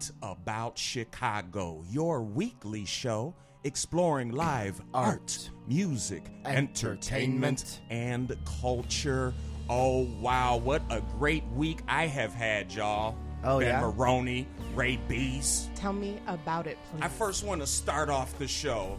What About Chicago, your weekly show exploring live art, music, entertainment, and culture. Oh, wow, what a great week I have had, y'all. Oh, ben yeah? Maroney, Ray Beast. Tell me about it, please. I first want to start off the show.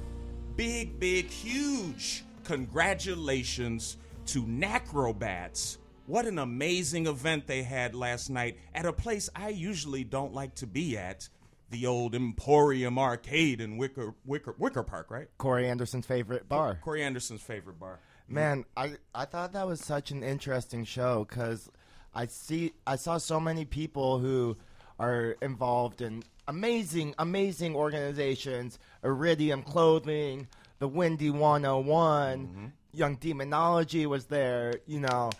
Big, big, huge congratulations to Nacrobats. What an amazing event they had last night at a place I usually don't like to be at. The old Emporium Arcade in Wicker Wicker Wicker Park, right? Corey Anderson's favorite bar. Corey Anderson's favorite bar. Mm-hmm. Man, I I thought that was such an interesting show because I see I saw so many people who are involved in amazing amazing organizations, Iridium Clothing, the Windy 101, mm-hmm. Young Demonology was there. You know,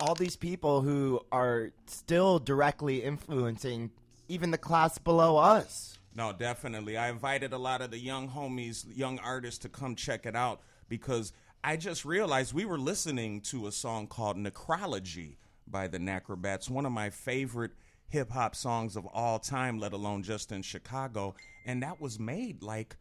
all these people who are still directly influencing even the class below us. No, definitely. I invited a lot of the young homies, young artists to come check it out because I just realized we were listening to a song called Necrology by the Nacrobats, one of my favorite hip hop songs of all time, let alone just in Chicago. And that was made like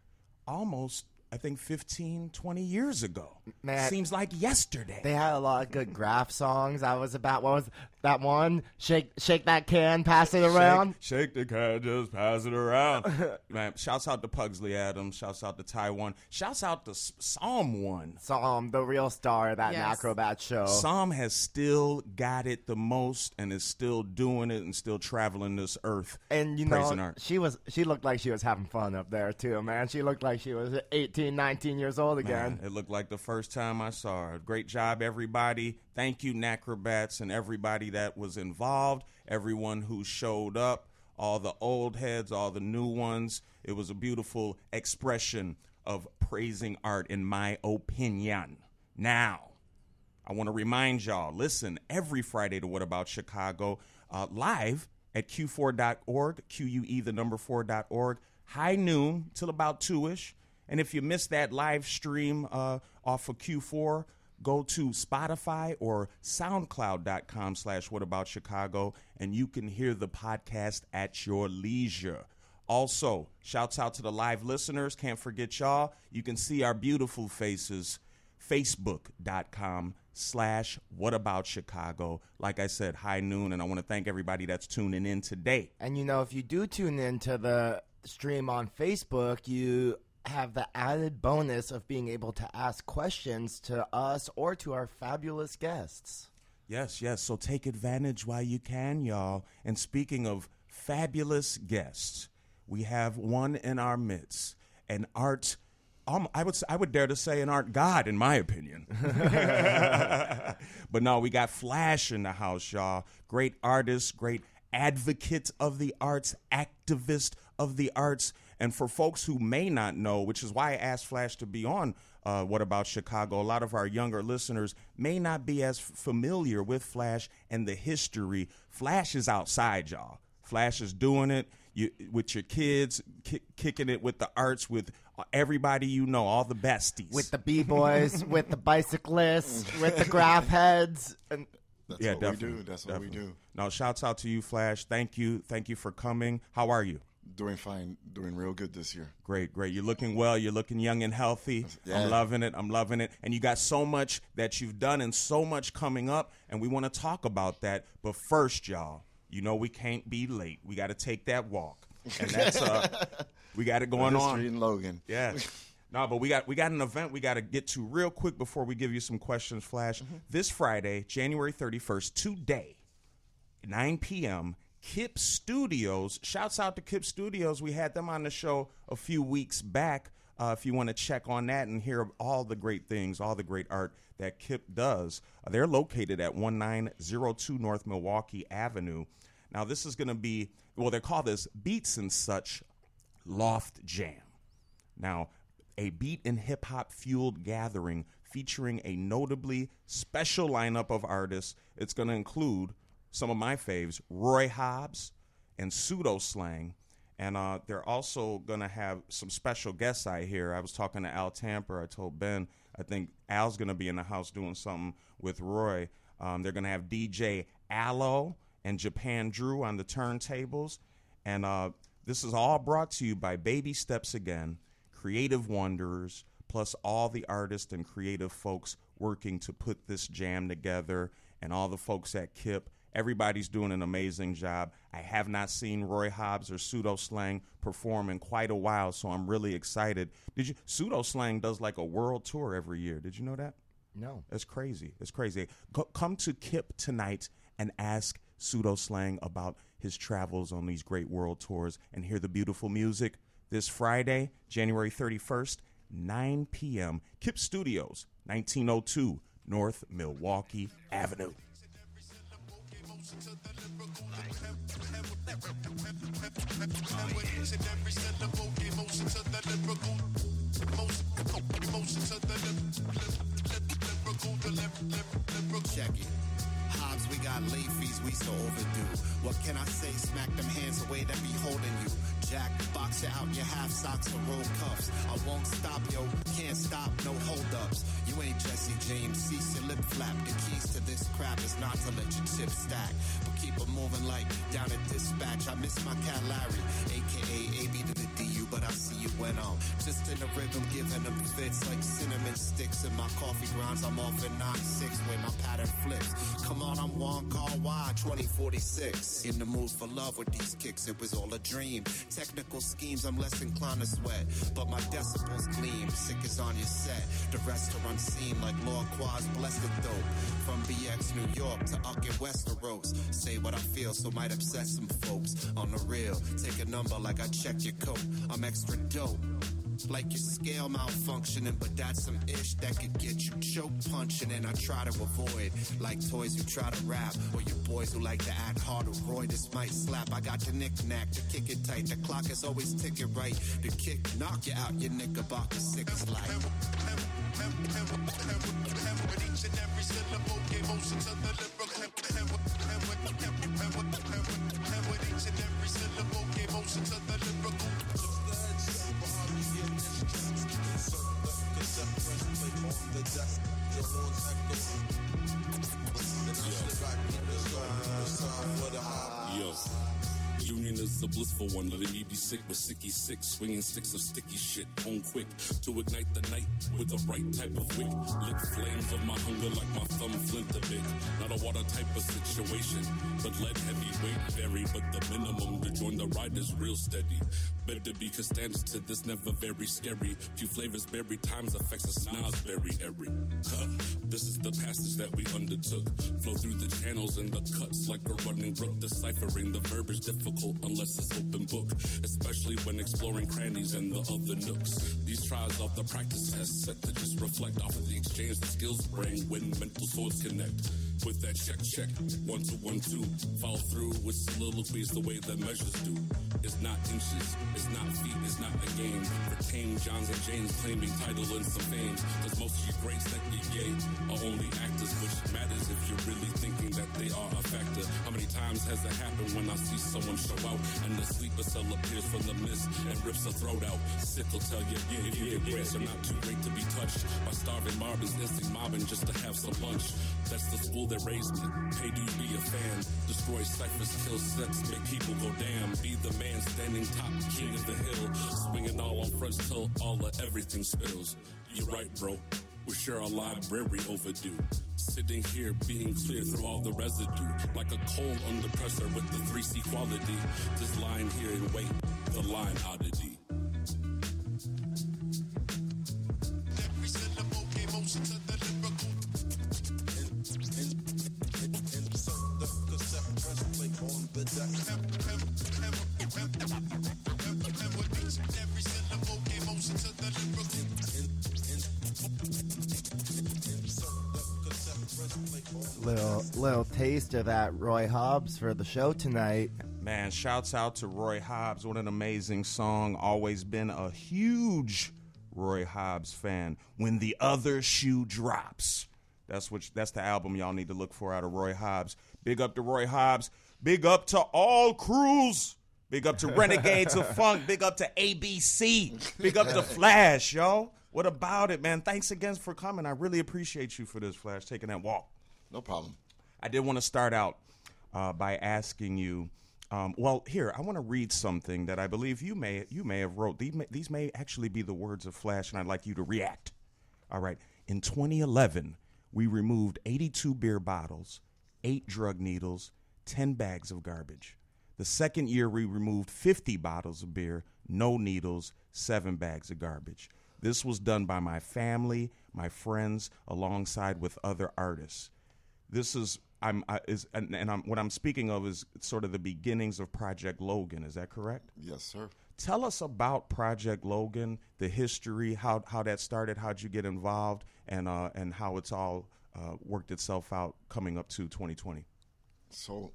almost, I think, 15, 20 years ago. Man. Seems like yesterday. They had a lot of good graph songs. I was about what was that one? Shake shake that can, pass it around. Shake, shake the can, just pass it around. Man, shouts out to Pugslee Atomz. Shouts out to Thaione. Shouts out to S- Psalm One. Psalm, the real star of that Yes. acrobat show. Psalm has still got it the most and is still doing it and still traveling this earth. and you know, art. she was she looked like she was having fun up there too, man. She looked like she was 18, 19 years old again. Man, it looked like the first time I saw her. Great job, everybody. Thank you, Nacrobats, and everybody that was involved, everyone who showed up, all the old heads, all the new ones. It was a beautiful expression of praising art, in my opinion. Now, I want to remind y'all listen every Friday to What About Chicago uh, live at que4.org, QUE, the number 4.org, high noon till about 2 ish. And if you missed that live stream uh, off of Que4, go to Spotify or SoundCloud.com slash What About Chicago, and you can hear the podcast at your leisure. Also, shouts out to the live listeners. Can't forget y'all. You can see our beautiful faces facebook.com slash what about chicago like i said high noon and i want to thank everybody that's tuning in today And you know, if you do tune in to the stream on Facebook, you have the added bonus of being able to ask questions to us or to our fabulous guests. yes yes so take advantage while you can y'all and speaking of fabulous guests we have one in our midst an art um, I would I would dare to say an art god in my opinion. but no, we got Flash in the house, y'all. Great artist, great advocate of the arts, activist of the arts. And for folks who may not know, which is why I asked Flash to be on uh, What About Chicago, a lot of our younger listeners may not be as familiar with Flash and the history. Flash is outside, y'all. Flash is doing it you, with your kids, ki- kicking it with the arts, with uh, everybody you know, all the besties. With the B boys, with the bicyclists, with the graph heads, and That's yeah, what definitely. we do. That's what definitely. we do. Now, shouts out to you, Flash. Thank you, thank you for coming. How are you? Doing fine. Doing real good this year. Great, great. You're looking well. You're looking young and healthy. Yeah. I'm loving it. I'm loving it. And you got so much that you've done and so much coming up, and we want to talk about that. But first, y'all, you know we can't be late. We got to take that walk, and that's uh, we got it going on. In Logan. Yeah. No, but we got we got an event we got to get to real quick before we give you some questions, Flash. This Friday, January 31st, today, 9 p.m., Kip Studios. Shouts out to Kip Studios. We had them on the show a few weeks back. Uh, if you want to check on that and hear all the great things, all the great art that Kip does, uh, they're located at 1902 North Milwaukee Avenue. Now, this is going to be, well, they call this Beats and Such Loft Jam. Now, a beat and hip hop fueled gathering featuring a notably special lineup of artists. It's going to include some of my faves, Roy Hobbs and Pseudo Slang. And uh, they're also going to have some special guests I hear. I was talking to Al Tamper. I told Ben, I think Al's going to be in the house doing something with Roy. Um, they're going to have DJ Allo and Japan Drew on the turntables. And uh, this is all brought to you by Baby Steps Again, Creative Wanderers, plus all the artists and creative folks working to put this jam together, and all the folks at KIP. Everybody's doing an amazing job. I have not seen Roy Hobbs or Pseudo Slang perform in quite a while, so I'm really excited. Did you? Pseudo Slang does like a world tour every year. Did you know that? No. It's crazy. It's crazy. Go, come to KIP tonight and ask Pseudo Slang about his travels on these great world tours and hear the beautiful music this Friday, January 31st, 9 p.m. KIP Studios, 1902 North Milwaukee Avenue. We got late fees we so overdue. What can I say? Smack them hands away that be holding you. Jack, box you out your half socks or roll cuffs. I won't stop, yo. Can't stop, no holdups. You ain't Jesse James. Cease your lip flap. The keys to this crap is not to let your chips stack. But keep it moving like down at dispatch. I miss my cat Larry, aka AB to the DU, but I see you when I'm Just in the rhythm, giving them fits like cinnamon sticks in my coffee grounds. I'm off in 9-6 when my pattern flips. Come on, I'm one call Y 2046. In the mood for love with these kicks, it was all a dream. Technical schemes, I'm less inclined to sweat. But my decibels gleam, sick is on your set. The restaurant scene like Lord Quaz, blessed the dope. From BX New York to Uck Westeros. Say what I feel, so might upset some folks. On the real, take a number like I checked your coat. I'm extra dope. Like your scale malfunctioning, but that's some ish that could get you choke punching. And I try to avoid, like toys who try to rap, or your boys who like to act hard. Or Roy, this might slap. I got the knick-knack to kick it tight. The clock is always ticking right. The kick knock you out your knickerbocker sick is like. Yo. Union is a blissful one, letting me be sick with sicky sick, swinging sticks of sticky shit on quick to ignite the night with the right type of wick. Lit flames of my hunger like my thumb flint a bit. Not a water type of situation, but lead heavyweight vary, but the minimum to join the ride is real steady. Better be standards to this never very scary. Few flavors berry times affects a snozberry every. Huh. This is the passage that we undertook. Flow through the channels and the cuts like a running brook. Deciphering the verbiage difficult unless it's open book. Especially when exploring crannies and the other nooks. These trials of the practice test set to just reflect off of the exchange the skills bring when mental swords connect. With that check, check, one, two, one, two. Follow through with soliloquies the way that measures do. It's not inches, it's not feet, it's not a game. For King Johns and James claiming title and some fame. Cause most of you greats that get gay are only actors, which matters if you're really that they are a factor. How many times has it happened when I see someone show out and the sleeper cell appears from the mist and rips a throat out? Sick will tell you, yeah, if your grades are not too great to be touched by starving Marvins, instinct mobbing just to have some lunch. That's the school that raised me. Pay dues, be a fan. Destroy ciphers, kill sets, make people go damn. Be the man standing top, king of the hill. Swinging all on fronts till all of everything spills. You're right, bro. We share a library overdue. Sitting here being clear through all the residue. Like a coal under pressure with the 3C quality. Just lying here and wait, the line oddity. Little taste of that Roy Hobbs for the show tonight. Man, shouts out to Roy Hobbs. What an amazing song. Always been a huge Roy Hobbs fan. When the other shoe drops. That's what that's the album y'all need to look for out of Roy Hobbs. Big up to Roy Hobbs. Big up to all crews. Big up to Renegades of Funk. Big up to ABC. Big up to Flash, yo. What about it, man? Thanks again for coming. I really appreciate you for this, Flash, taking that walk. No problem. I did want to start out uh, by asking you Um, well, here I want to read something that I believe you may you may have wrote. These may, these may actually be the words of Flash, and I'd like you to react. All right. In 2011, we removed 82 beer bottles, eight drug needles, 10 bags of garbage. The second year, we removed 50 bottles of beer, no needles, seven bags of garbage. This was done by my family, my friends, alongside with other artists. This is I'm I, is and, and I'm, what I'm speaking of is sort of the beginnings of Project Logan. Is that correct? Yes, sir. Tell us about Project Logan, the history, how how that started, how'd you get involved, and uh, and how it's all uh, worked itself out coming up to 2020. So,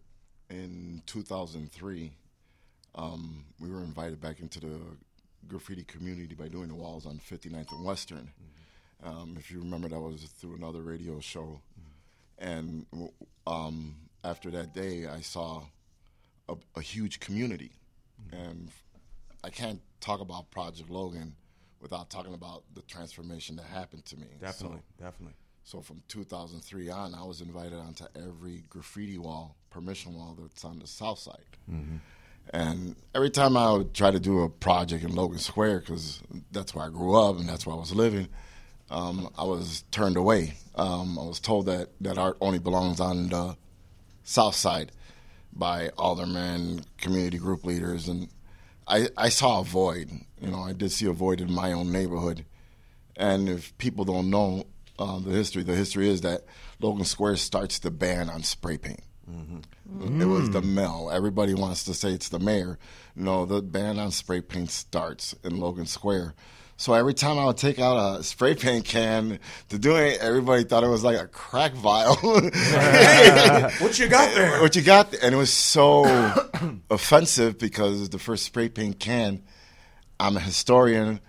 in 2003, um, we were invited back into the graffiti community by doing the walls on 59th and Western. Um, if you remember, that was through another radio show. And um, after that day, I saw a, a huge community. And I can't talk about Project Logan without talking about the transformation that happened to me. Definitely, So, definitely. so from 2003 on, I was invited onto every graffiti wall, permission wall that's on the south side. And every time I would try to do a project in Logan Square, because that's where I grew up and that's where I was living, um, I was turned away. Um, I was told that, that art only belongs on the south side by aldermen, community group leaders, and I, I saw a void. You know, I did see a void in my own neighborhood. And if people don't know uh, the history, the history is that Logan Square starts the ban on spray paint. It was the mail. Everybody wants to say it's the mayor. No, the ban on spray paint starts in Logan Square. So every time I would take out a spray paint can to do it, everybody thought it was like a crack vial. What you got there? what you got, and it was so offensive because the first spray paint can, I'm a historian,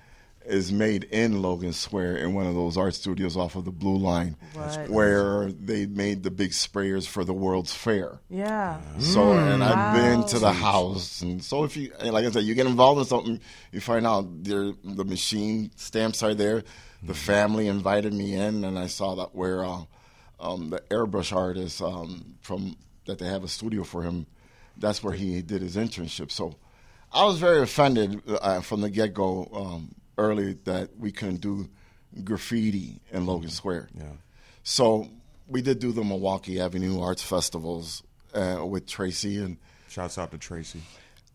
is made in Logan Square in one of those art studios off of the Blue Line, What? where they made the big sprayers for the World's Fair. Yeah. So, and I've been to the house, and so if you, like I said, you get involved in something, you find out there the machine stamps are there. The family invited me in, and I saw that where uh, um, the airbrush artist um, from that they have a studio for him. That's where he did his internship. So, I was very offended uh, from the get go um, early that we couldn't do graffiti in Logan Square. Yeah. So we did do the Milwaukee Avenue Arts Festivals uh, with Tracy, and Shouts out to Tracy.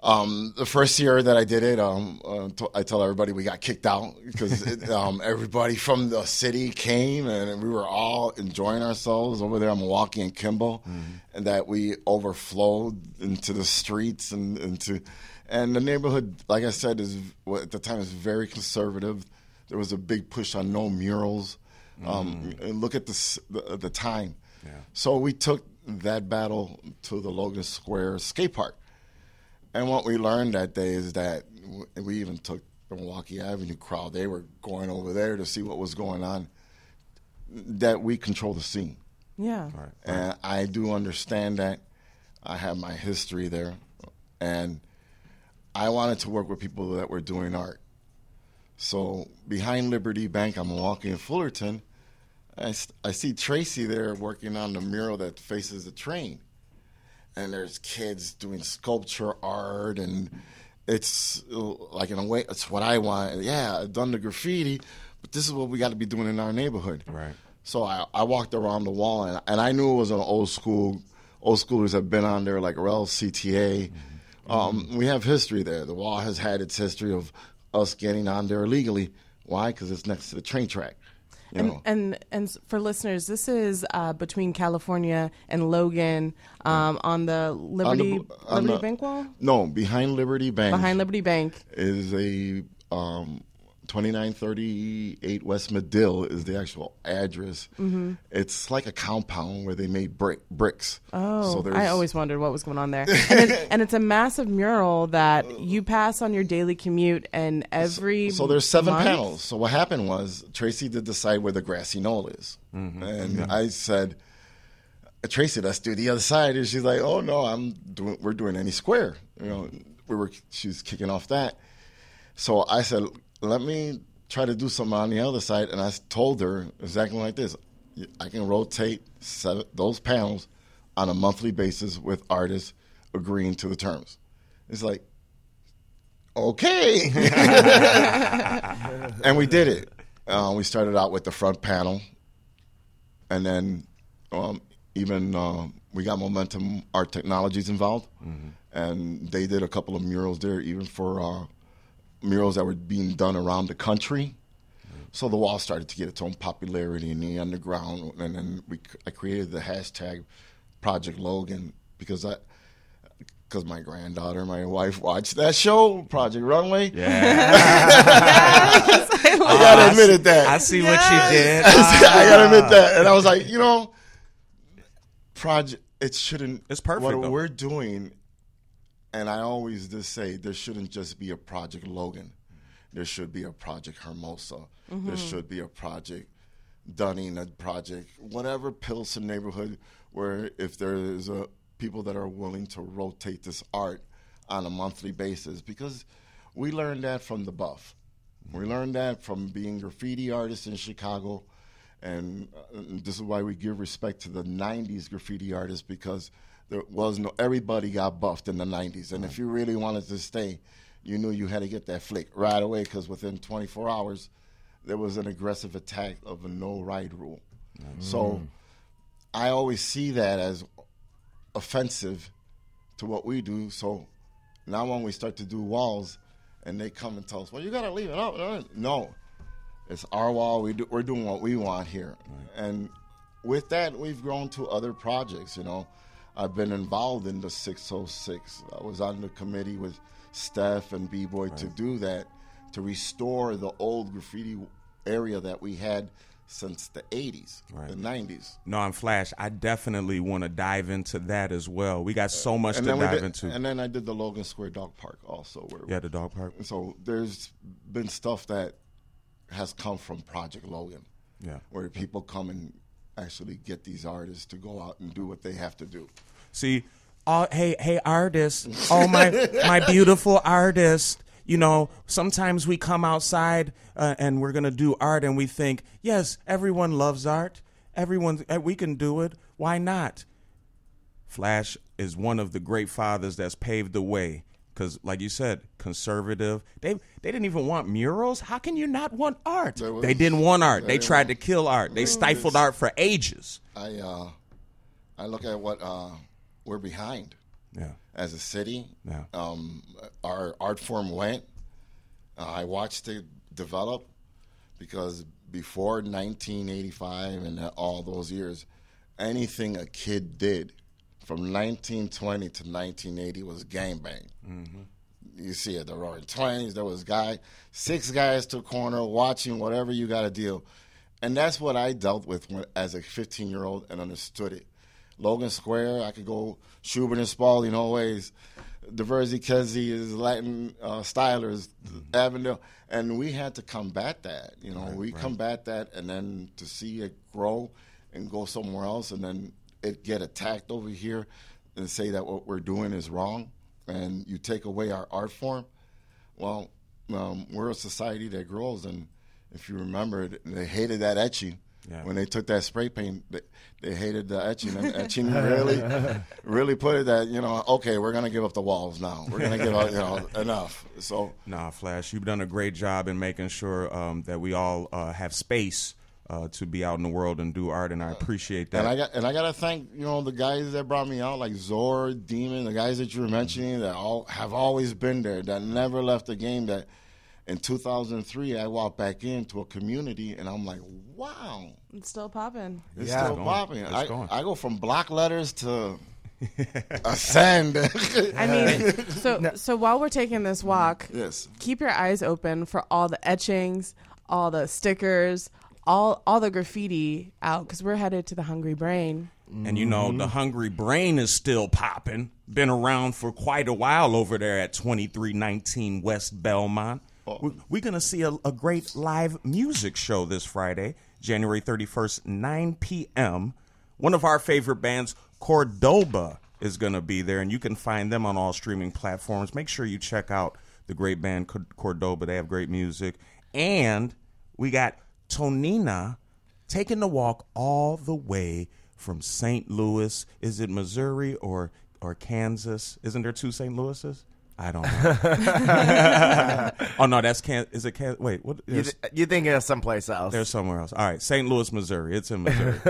um, the first year that I did it, um, uh, t- I tell everybody we got kicked out because um, everybody from the city came and we were all enjoying ourselves over there in Milwaukee and Kimball, and that we overflowed into the streets and into, and the neighborhood, like I said, is well, at the time is very conservative. There was a big push on no murals. Um, and look at the, the the time. So we took that battle to the Logan Square skate park. And what we learned that day is that we even took the Milwaukee Avenue crowd. They were going over there to see what was going on. That we control the scene. Yeah. And I do understand that. I have my history there. And I wanted to work with people that were doing art. So behind Liberty Bank, I'm walking in Fullerton. I, I see Tracy there working on the mural that faces the train. And there's kids doing sculpture art, and it's uh, like, in a way, it's what I want. Yeah, I've done the graffiti, but this is what we got to be doing in our neighborhood. Right. So I, I walked around the wall, and, and I knew it was an old school. Old schoolers have been on there, like Rel CTA. Um, we have history there. The wall has had its history of us getting on there illegally. Why? Because it's next to the train track. And, and and for listeners, this is uh, between California and Logan um, on the Liberty on Liberty the- Bank wall no, behind Liberty Bank. behind Liberty Bank. is a um, 2938 West Medill is the actual address. Mm-hmm. It's like a compound where they made brick bricks. Oh, there's- I always wondered what was going on there. And, it, and it's a massive mural that you pass on your daily commute, and every So there's seven month- panels. So what happened was Tracy did decide where the grassy knoll is, and I said, Tracy, let's do the other side. And she's like, Oh no, I'm doing. We're doing any square. You know, we were. She's kicking off that. So I said, let me try to do something on the other side, and I told her exactly like this: I can rotate seven, those panels on a monthly basis with artists agreeing to the terms. It's like, okay. and we did it. Uh, we started out with the front panel, and then um, even uh, we got Momentum Art Technologies involved, and they did a couple of murals there, even for uh, murals that were being done around the country. So the wall started to get its own popularity in the underground, and then we I created the hashtag Project Logan because I because my granddaughter, my wife watched that show, Project Runway. Yeah, I gotta admit it that I see what you did. I ah. gotta admit that, and I was like, you know, project. It shouldn't. It's perfect, What though. we're doing, and I always just say there shouldn't just be a Project Logan. There should be a Project Hermosa. There should be a Project Dunning, a Project whatever Pilsen neighborhood where if there is a people that are willing to rotate this art on a monthly basis because we learned that from the buff. We learned that from being graffiti artists in Chicago, and, uh, and this is why we give respect to the '90s graffiti artists because there was no everybody got buffed in the '90s, and if you really wanted to stay, you knew you had to get that flick right away because within 24 hours there was an aggressive attack of a no ride rule. So I always see that as offensive to what we do. So now when we start to do walls and they come and tell us, well, you got to leave it out. No, it's our wall. We do, we're doing what we want here. And with that, we've grown to other projects. You know, I've been involved in the 606. I was on the committee with Steph and B Boy to do that, to restore the old graffiti area that we had since the 80s, the 90s. No, I'm Flash. I definitely want to dive into that as well. We got so uh, much to dive did, into. and then I did the Logan Square Dog Park also, where yeah, the dog park. so there's been stuff that has come from Project Logan, Yeah. where people come and actually get these artists to go out and do what they have to do. See, oh, hey, hey, artists, oh my, my beautiful artist. You know, sometimes we come outside uh, and we're gonna do art, and we think, yes, everyone loves art. Everyone, eh, we can do it. Why not? Flash is one of the great fathers that's paved the way. Because, like you said, conservative. They they didn't even want murals. How can you not want art? Was- they didn't want art. They there tried to kill art. They stifled art for ages. I uh, I look at what uh, we're behind Yeah. as a city. Yeah. Um, our art form went. Uh, I watched it develop because before 1985 and all those years, anything a kid did from 1920 to 1980 was gangbang. You see it, the Roaring Twenties. There was guy, six guys to a corner watching whatever you got to deal, and that's what I dealt with when, as a 15 year old and understood it. Logan Square, I could go Schubert and Spaulding always. Diversey Kedzie is Latin uh, Stylers, Avondale, and we had to combat that. You know, we combat that, and then to see it grow and go somewhere else, and then it get attacked over here, and say that what we're doing is wrong, and you take away our art form. Well, um, we're a society that grows, and if you remember, they hated that etching. Yeah. When they took that spray paint, they, they hated the etching, and etching really, really put it that you know, okay, we're gonna give up the walls now. We're gonna give up, you know, enough. So Nah, Flash, you've done a great job in making sure um, that we all uh, have space uh, to be out in the world and do art, and I appreciate that. And I got and I gotta thank you know the guys that brought me out, like Zor, Demon, the guys that you were mentioning that all have always been there, that never left the game. That in 2003, I walked back into a community, and I'm like, wow, It's still popping. it's Yeah. still Going. popping. It's I, going. I go from block letters to ascend. I mean, so so while we're taking this walk, yes, keep your eyes open for all the etchings, all the stickers, all all the graffiti out because we're headed to the Hungry Brain. and you know, the Hungry Brain is still popping. Been around for quite a while over there at 2319 West Belmont. Oh. We- We're going to see a, a great live music show this Friday, January 31st, 9 p.m. One of our favorite bands, Cordoba, is going to be there, and you can find them on all streaming platforms. Make sure you check out the great band Cordoba. They have great music. And we got Tonina taking the walk all the way from St. Louis. Is it Missouri or or Kansas. Isn't there two St. Louis's? I don't know. oh no, that's Can. Is it Can? Wait, what? You, th- you thinking of someplace else? there's somewhere else. All right, St. Louis, Missouri. It's in Missouri.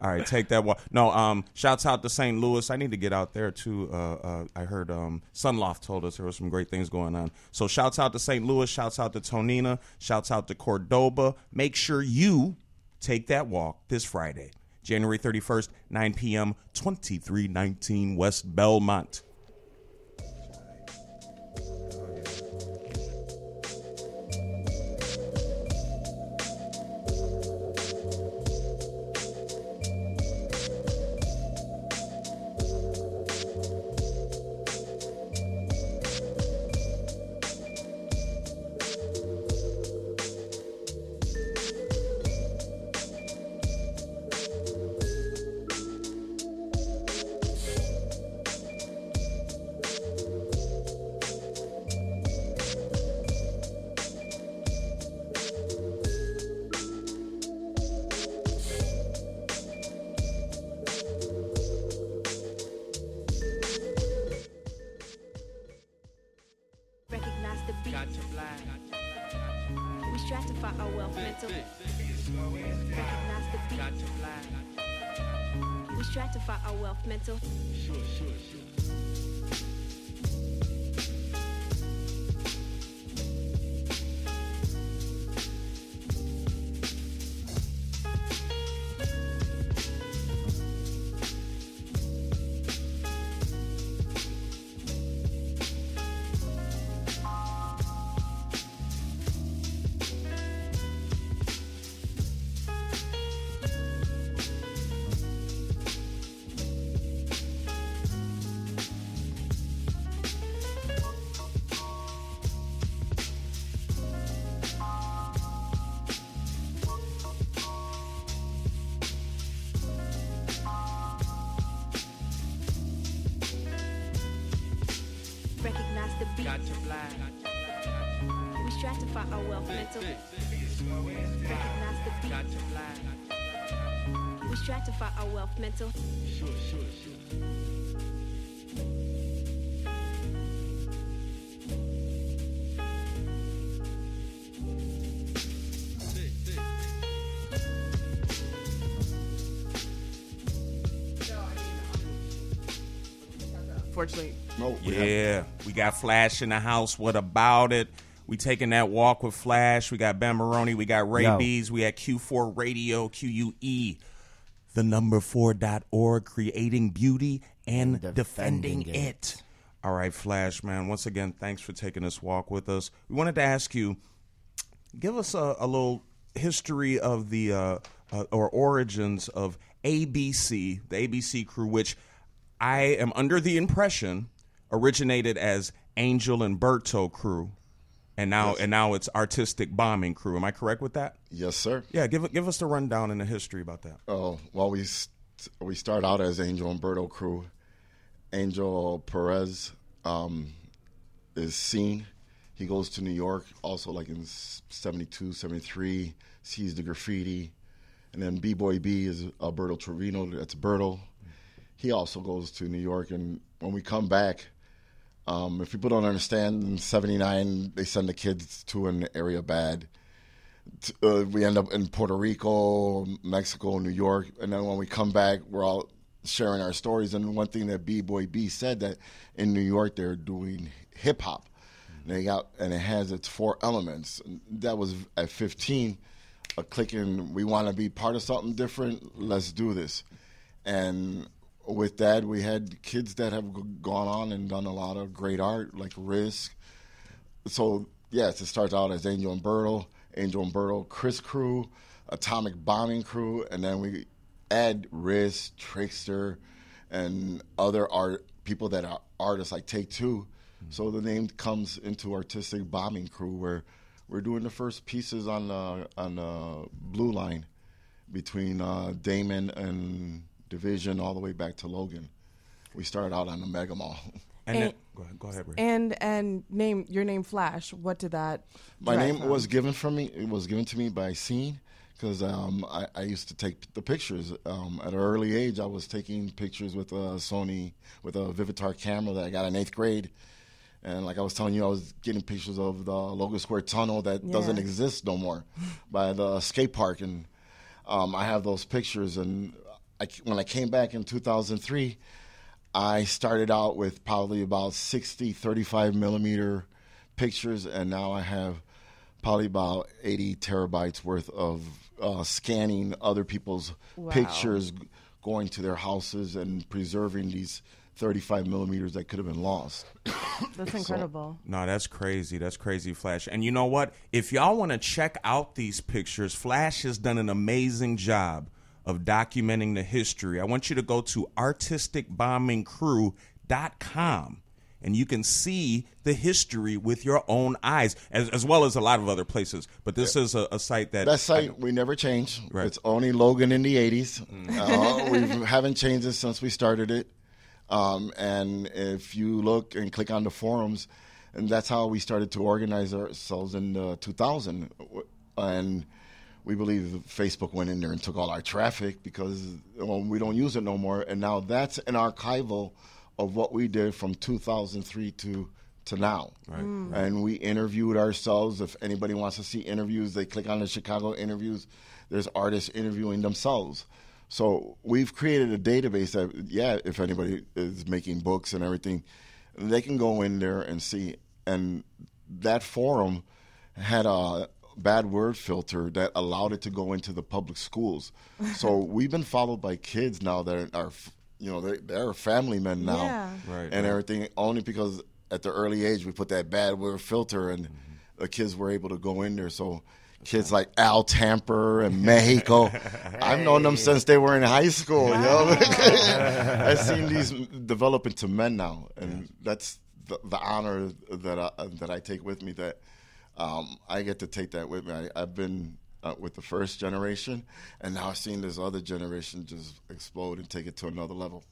All right, take that walk. No, um, shouts out to St. Louis. I need to get out there too. Uh, uh, I heard um, Sunloft told us there was some great things going on. So shouts out to St. Louis. Shouts out to Tonina. Shouts out to Cordoba. Make sure you take that walk this Friday, January 31st, 9 p.m., 2319 West Belmont. We our wealth mental. sure Fortunately, No, we have- Yeah, we got Flash in the house. What about it? We taking that walk with Flash. We got Ben Maroney. We got Ray Yo. Bees. We had Que4 Radio, QUE, the number four dot org, creating beauty and defending, defending it. it. All right, Flash, man. Once again, thanks for taking this walk with us. We wanted to ask you, give us a, a little history of the uh, uh, or origins of ABC, the ABC crew, which I am under the impression originated as Angel and Berto crew, and now and now it's Artistic Bombing Crew. Am I correct with that? Yes, sir. Yeah, give give us the rundown and the history about that. Oh, well, we st- we start out as Angel Umberto crew. Angel Perez um, is seen. He goes to New York, also like in 72, 73, sees the graffiti. And then B-Boy B is Alberto Trevino. That's Berto. He also goes to New York. And when we come back, um, if people don't understand, in 79, they send the kids to an area bad uh, we end up in Puerto Rico, Mexico, New York, and then when we come back, we're all sharing our stories. And one thing that B Boy B said that in New York they're doing hip hop. They got and it has its four elements. That was at 15, a clicking. We want to be part of something different. Let's do this. And with that, we had kids that have gone on and done a lot of great art, like Risk, so yes, it starts out as Angel and Bertle, Angel and Bertle, Chris Crew, Atomic Bombing Crew, and then we add Riz, Trickster, and other art people that are artists like Take 2 mm-hmm. So the name comes into Artistic Bombing Crew, where we're doing the first pieces on the on the blue line between uh, Damen and Division all the way back to Logan. We started out on the Mega Mall. And, And- then, go ahead, go ahead, Ray. And and name your name Flash. What did that? My name from? was given from me. It was given to me by Scene because um, I, I used to take the pictures. Um, at an early age, I was taking pictures with a Sony, with a Vivitar camera that I got in eighth grade. And like I was telling you, I was getting pictures of the Logan Square Tunnel that doesn't exist no more by the skate park. And um, I have those pictures. And I, when I came back in 2003, I started out with probably about 60 35 millimeter pictures, and now I have probably about 80 terabytes worth of uh, scanning other people's Wow. pictures, going to their houses and preserving these 35 millimeters that could have been lost. That's incredible. No, that's crazy. That's crazy, Flash. And you know what? If y'all want to check out these pictures, Flash has done an amazing job of documenting the history. I want you to go to artisticbombingcrew.com and you can see the history with your own eyes, as, as well as a lot of other places. But this is a, a site that That site we never changed. Right. It's only Logan in the 80s. Uh, we haven't changed it since we started it. Um, and if you look and click on the forums, and that's how we started to organize ourselves in uh, 2000. And we believe Facebook went in there and took all our traffic because well, we don't use it no more. And now that's an archival of what we did from 2003 to to now. Right. Mm. And we interviewed ourselves. If anybody wants to see interviews, they click on the Chicago interviews. There's artists interviewing themselves. So we've created a database that, yeah, if anybody is making books and everything, they can go in there and see. And that forum had a bad word filter that allowed it to go into the public schools. so we've been followed by kids now that are, you know, they're, they're family men now Yeah. Right, and right. everything, only because at the early age we put that bad word filter and mm-hmm. the kids were able to go in there. So kids like Al Tamper and Mexico, I've known them since they were in high school. You know, I've seen these develop into men now, and that's the, the honor that I, that I take with me. That um, I get to take that with me. I, I've been uh, with the first generation, and now I've seen this other generation just explode and take it to another level.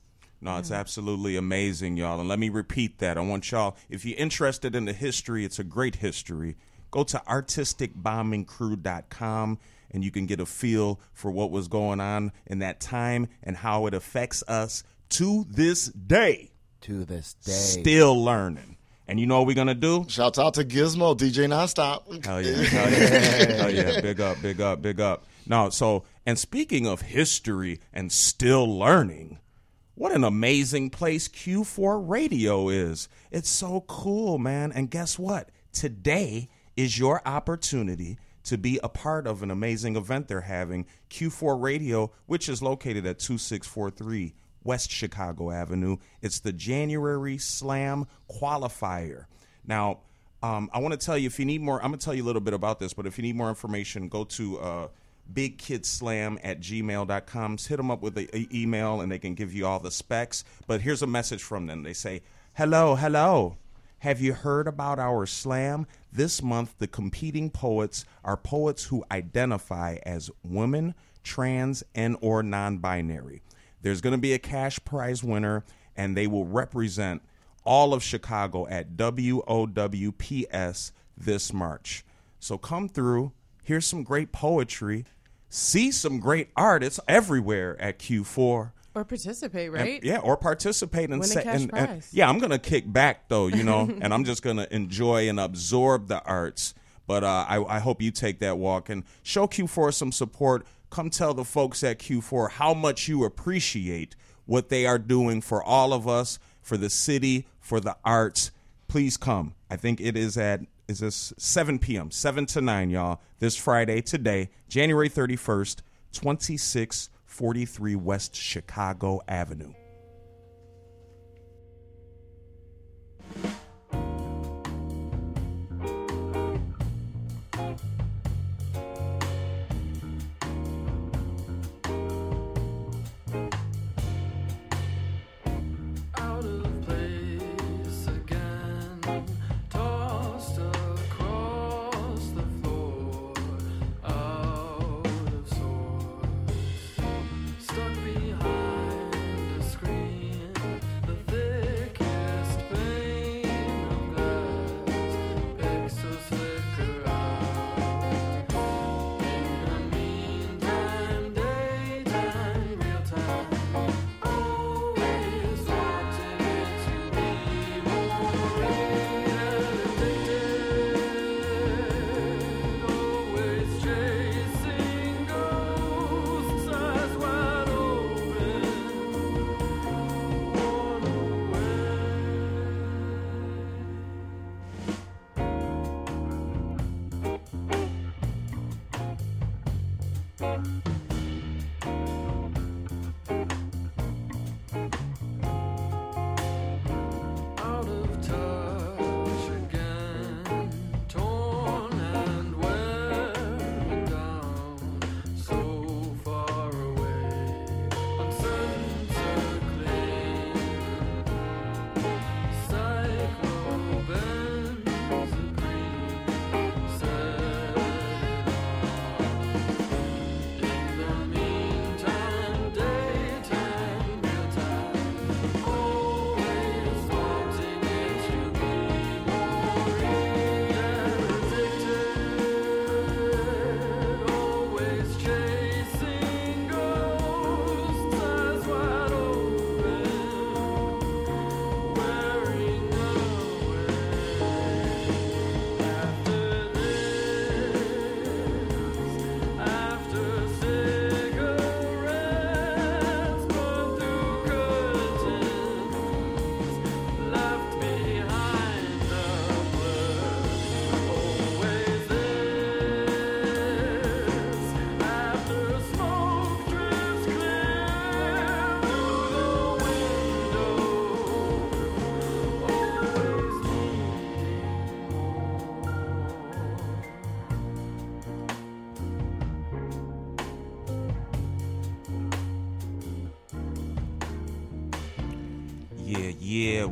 No, it's absolutely amazing, y'all. And let me repeat that. I want y'all, if you're interested in the history, it's a great history. Go to artisticbombingcrew.com and you can get a feel for what was going on in that time and how it affects us to this day. To this day. Still learning. And you know what we're going to do? Shouts out to Gizmo, DJ Nonstop. Hell yeah. Hell yeah. Hell yeah. Big up, big up, big up. No, so, and speaking of history and still learning, what an amazing place Que4 Radio is. It's so cool, man. And guess what? Today is your opportunity to be a part of an amazing event they're having, Que4 Radio, which is located at 2643 West Chicago Avenue. It's the January Slam Qualifier. Now, um, I want to tell you if you need more, I'm going to tell you a little bit about this, but if you need more information, go to uh, bigkidslam at gmail.com. Hit them up with an email and they can give you all the specs. But here's a message from them they say, Hello, hello. Have you heard about our slam? This month, the competing poets are poets who identify as women, trans, and or non-binary. There's going to be a cash prize winner, and they will represent all of Chicago at WOWPS this March. So come through, hear some great poetry, see some great artists everywhere at Que4. Or participate, And- right? yeah, or participate and Win a say, cash and, and- prize. yeah, I'm gonna kick back though, you know, and I'm just gonna enjoy and absorb the arts. But uh, I, I hope you take that walk and show Que4 some support. Come tell the folks at Que4 how much you appreciate what they are doing for all of us, for the city, for the arts. Please come. I think it is at is this 7 p.m. 7 to 9, y'all. This Friday, today, January 31st, 2643 West Chicago Avenue.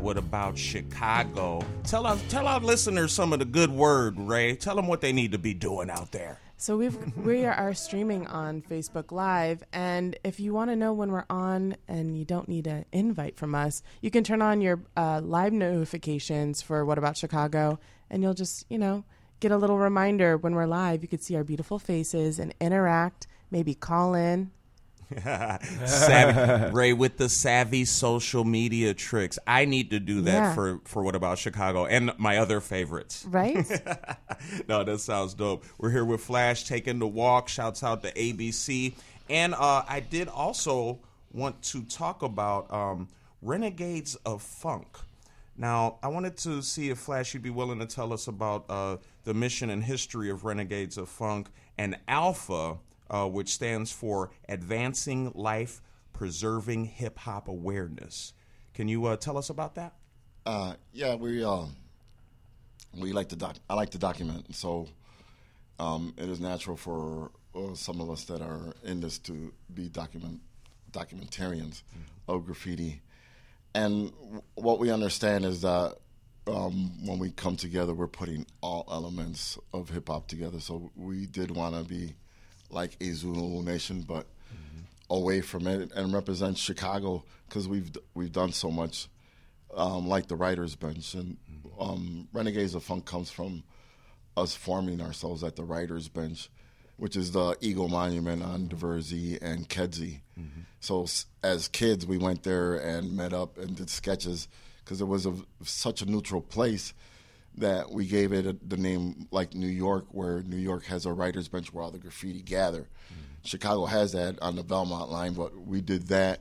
What about Chicago? Tell us, tell our listeners some of the good word, Ray. Tell them what they need to be doing out there. So we've we are streaming on Facebook Live, and if you want to know when we're on, and you don't need an invite from us, you can turn on your uh, live notifications for What About Chicago, and you'll just you know get a little reminder when we're live. You could see our beautiful faces and interact. Maybe call in. Savvy, Ray with the savvy social media tricks. I need to do that Yeah. for for what about Chicago and my other favorites. Right? no, that sounds dope. We're here with Flash taking the walk. Shouts out to ABC. And uh, I did also want to talk about um, Renegades of Funk. Now, I wanted to see if Flash, you'd be willing to tell us about uh, the mission and history of Renegades of Funk and Alpha, uh, which stands for Advancing Life Preserving Hip Hop Awareness. Can you uh, tell us about that? Uh, yeah, we uh, we like to doc. I like to document, so um, it is natural for uh, some of us that are in this to be document documentarians of graffiti. And w- what we understand is that um, when we come together, we're putting all elements of hip hop together. So we did want to be like a Zulu nation, but away from it and represent Chicago because we've we've done so much, um, like the Writers Bench and um, Renegades of Funk comes from us forming ourselves at the Writers Bench, which is the Eagle Monument on Diversey and Kedzie. So as kids, we went there and met up and did sketches because it was a, such a neutral place that we gave it a, the name like New York, where New York has a writers' bench where all the graffiti gather. Chicago has that on the Belmont line, but we did that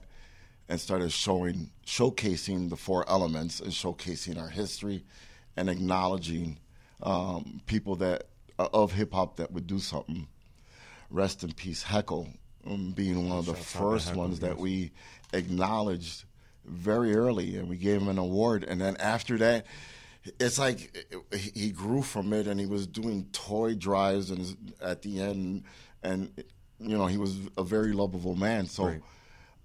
and started showing, showcasing the four elements and showcasing our history and acknowledging um, people that uh, of hip hop that would do something. Rest in peace, Heckle, um, being one of the Shouts out to first Heckle, ones that yes. we acknowledged very early, and we gave him an award. And then after that, it's like he grew from it, and he was doing toy drives, and at the end, and you know, he was a very lovable man. So. Great.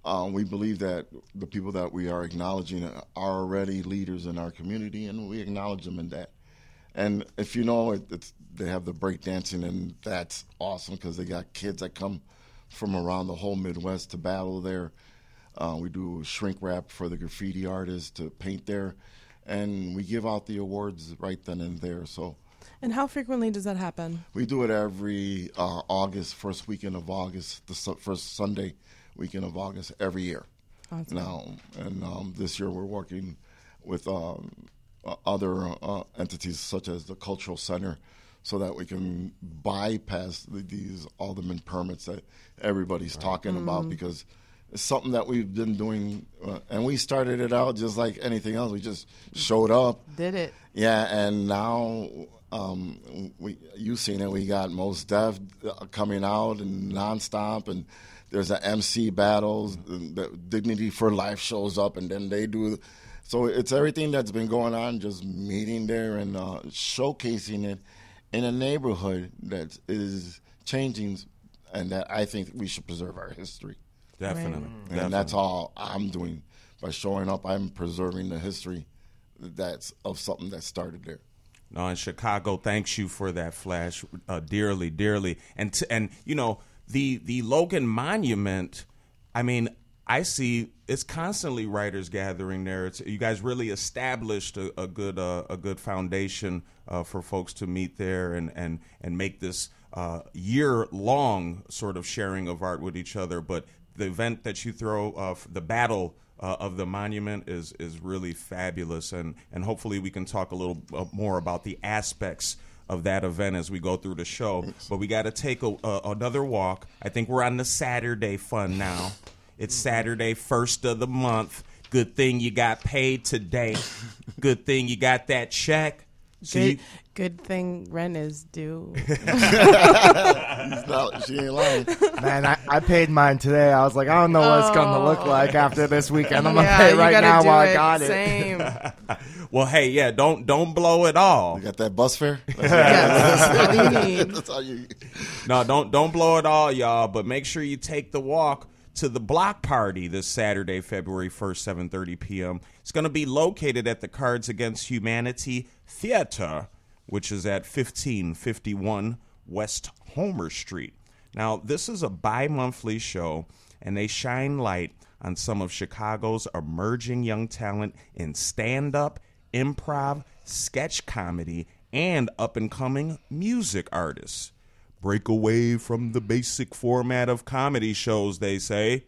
Um, we believe that the people that we are acknowledging are already leaders in our community, and we acknowledge them in that. And if you know, it, it's, they have the breakdancing, and that's awesome because they got kids that come from around the whole Midwest to battle there. Uh, we do shrink wrap for the graffiti artists to paint there, and we give out the awards right then and there. So and how frequently does that happen? we do it every uh, August, first weekend of August, the su- first Sunday weekend of August every year. Awesome. Now, and um, this year we're working with um, uh, other uh, entities such as the Cultural Center, so that we can bypass the, these alderman permits that everybody's talking about because it's something that we've been doing, uh, and we started it out just like anything else. We just showed up. Did it? Yeah, and now um, we you seen it. We got most Def uh, coming out and nonstop, and there's a MC battles. the Dignity for Life shows up, and then they do. So it's everything that's been going on, just meeting there and uh, showcasing it in a neighborhood that is changing, and that I think we should preserve our history. Definitely. And that's all I'm doing by showing up. I'm preserving the history that's of something that started there. No, in Chicago, thanks you for that flash, uh, dearly, dearly, and t- and you know the the Logan Monument. I mean, I see it's constantly writers gathering there. It's, you guys really established a, a good uh, a good foundation uh, for folks to meet there and and and make this uh, year long sort of sharing of art with each other. But the event that you throw, uh, the battle uh, of the monument is is really fabulous, and and hopefully we can talk a little uh, more about the aspects of that event as we go through the show. But we got to take a, a, another walk. I think we're on the Saturday fun now. It's Saturday, first of the month. Good thing you got paid today. Good thing you got that check. So you, good thing rent is due. No, she ain't lying. Man, I, I paid mine today. I was like, I don't know what it's going to oh. look like after this weekend. I'm going to yeah, pay you right gotta now do while it. I got it. Same. well, hey, yeah, don't don't blow it all. You got that bus fare? yes. That's all you need. That's all you. No, don't don't blow it all, y'all. But make sure you take the walk to the block party this Saturday, February 1st, 7:30 p.m. It's going to be located at the Cards Against Humanity Theater, which is at 1551 West Homer Street. Now, this is a bi-monthly show and they shine light on some of Chicago's emerging young talent in stand-up, improv, sketch comedy, and up-and-coming music artists. Break away from the basic format of comedy shows, they say,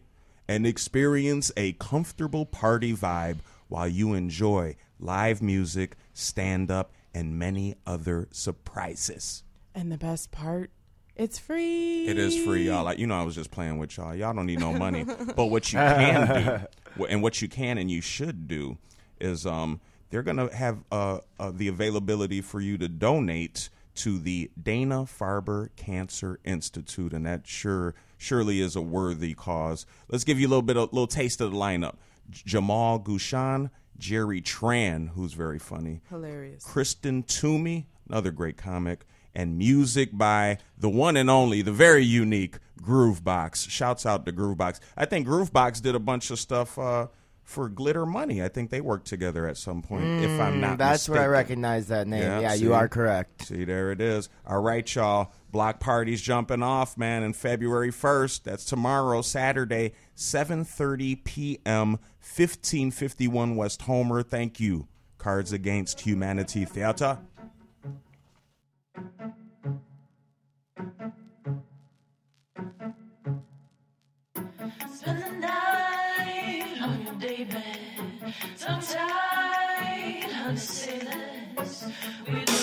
and experience a comfortable party vibe while you enjoy live music, stand up, and many other surprises. And the best part, it's free. It is free, y'all. Like you know, I was just playing with y'all. Y'all don't need no money. but what you can do, and what you can and you should do, is um, they're gonna have uh, uh, the availability for you to donate to the Dana Farber Cancer Institute, and that sure surely is a worthy cause. Let's give you a little bit, a little taste of the lineup: J- Jamal Gushan, Jerry Tran, who's very funny, Hilarious. Kristen Toomey, another great comic, and music by the one and only, the very unique Groovebox. Shouts out to Groovebox. I think Groovebox did a bunch of stuff uh, for Glitter Money. I think they worked together at some point, if I'm not Mm, That's where I recognize that name. Yeah, Yeah, see? you are correct. See, there it is. All right, y'all. Block parties jumping off, man, and February 1st. That's tomorrow, Saturday, 7.30 p.m., 1551 West Homer. Thank you. Cards Against Humanity Theater. Spend the night daybed, tongue tied under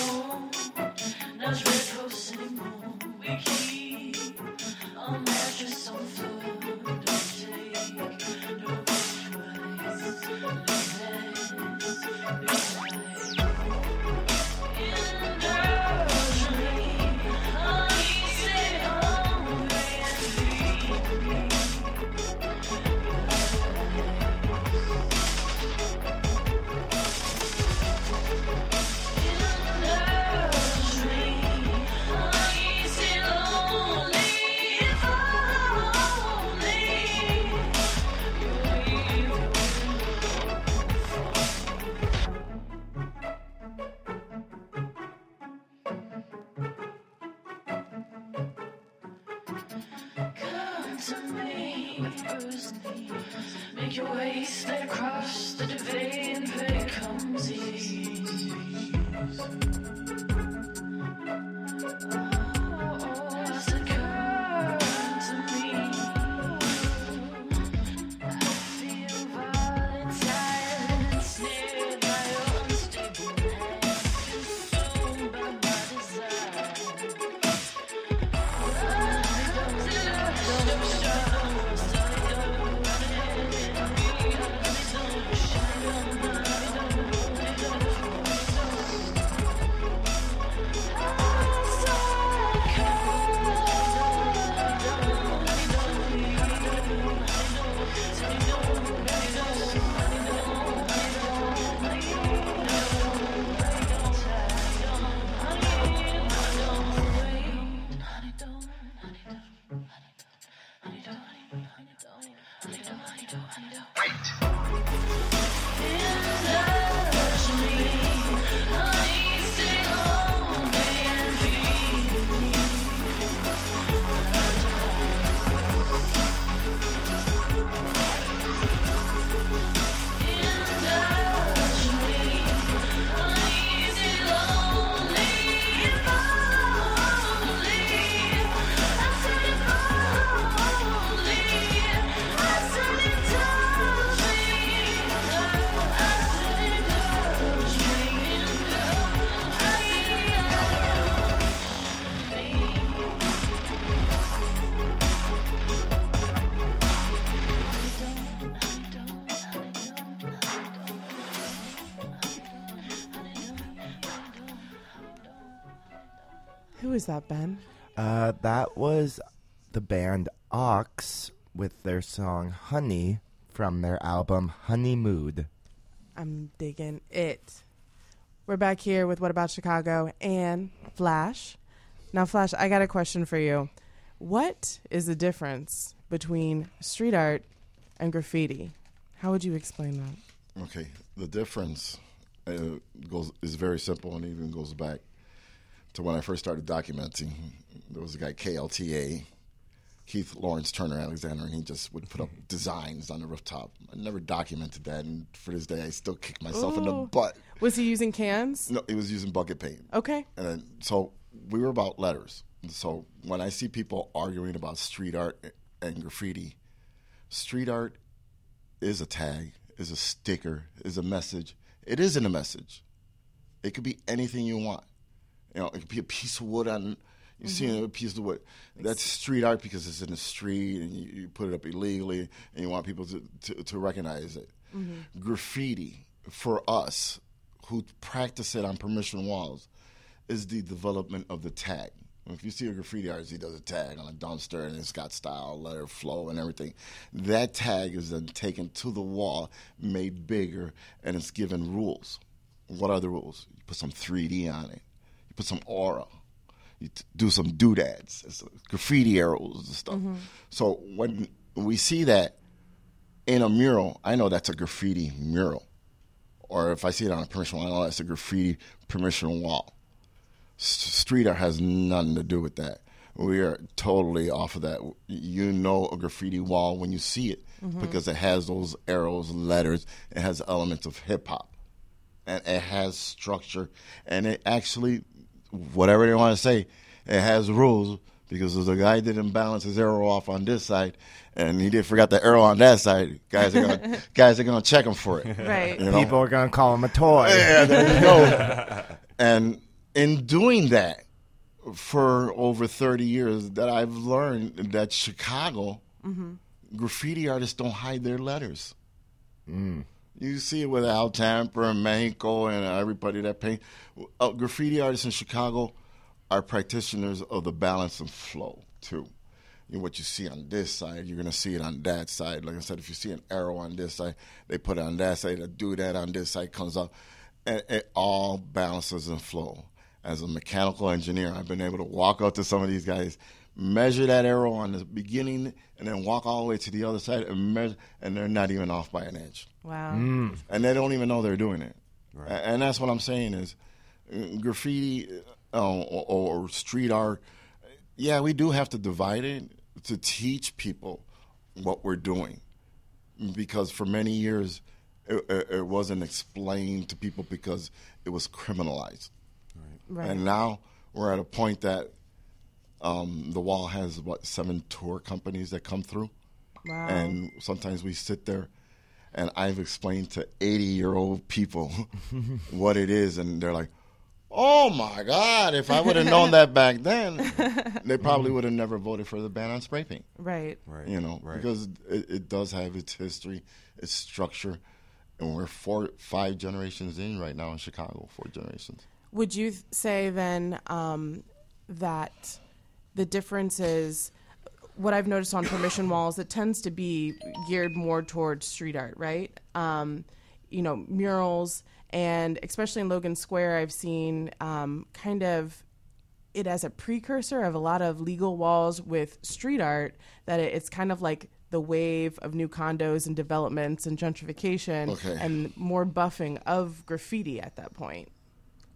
Who is that, Ben? Uh, that was the band Ox with their song Honey from their album Honey Mood. I'm digging it. We're back here with What About Chicago and Flash. Now, Flash, I got a question for you. What is the difference between street art and graffiti. How would you explain that? Okay, the difference uh, goes is very simple and even goes back to when I first started documenting. There was a guy KLTA, Keith Lawrence Turner Alexander, and he just would put up designs on the rooftop. I never documented that, and for this day, I still kick myself in the butt. Was he using cans? No, he was using bucket paint. Okay. And then, so we were about letters. So when I see people arguing about street art and graffiti, street art is a tag, is a sticker, is a message. It isn't a message. It could be anything you want. You know, it could be a piece of wood on. You see mm-hmm. a piece of wood. That's street art because it's in the street and you, you put it up illegally and you want people to, to, to recognize it. Mm-hmm. Graffiti, for us who practice it on permission walls, is the development of the tag. If you see a graffiti artist, he does a tag on a dumpster and it's got style, letter, flow, and everything. That tag is then taken to the wall, made bigger, and it's given rules. What are the rules? You put some 3D on it, you put some aura, you t- do some doodads, graffiti arrows and stuff. Mm-hmm. So when we see that in a mural, I know that's a graffiti mural. Or if I see it on a permission wall, I know that's a graffiti permission wall. S- street art has nothing to do with that. We are totally off of that. You know a graffiti wall when you see it mm-hmm. because it has those arrows, letters. It has elements of hip hop, and it has structure, and it actually, whatever they want to say, it has rules because if the guy didn't balance his arrow off on this side, and he did forgot the arrow on that side, guys are gonna guys are gonna check him for it. Right. You know? People are gonna call him a toy. Yeah, there you go. and in doing that for over 30 years, that I've learned that Chicago mm-hmm. graffiti artists don't hide their letters. Mm. You see it with Al Tamper and Mexico and everybody that paint. Uh, graffiti artists in Chicago are practitioners of the balance and flow too. You know, what you see on this side, you're gonna see it on that side. Like I said, if you see an arrow on this side, they put it on that side. A do that on this side comes up, and it all balances and flow. As a mechanical engineer, I've been able to walk up to some of these guys, measure that arrow on the beginning, and then walk all the way to the other side and measure, and they're not even off by an inch Wow. and they don't even know they're doing it. A- And that's what I'm saying is uh, graffiti uh, or, or street art. Yeah, we do have to divide it to teach people what we're doing, because for many years it, it, it wasn't explained to people because it was criminalized. Right. And now we're at a point that um, the wall has what seven tour companies that come through, Wow. and sometimes we sit there, and I've explained to eighty-year-old people what it is, and they're like, "Oh my God! If I would have known that back then, they probably would have never voted for the ban on spray paint." right. Right. You know, Right. because it, it does have its history, its structure, and we're four, five generations in right now in Chicago. Four generations. Would you th- say then um, that the difference is what I've noticed on permission walls? It tends to be geared more towards street art, right? Um, you know, murals, and especially in Logan Square, I've seen um, kind of it as a precursor of a lot of legal walls with street art. That it, it's kind of like the wave of new condos and developments and gentrification, Okay. and more buffing of graffiti at that point.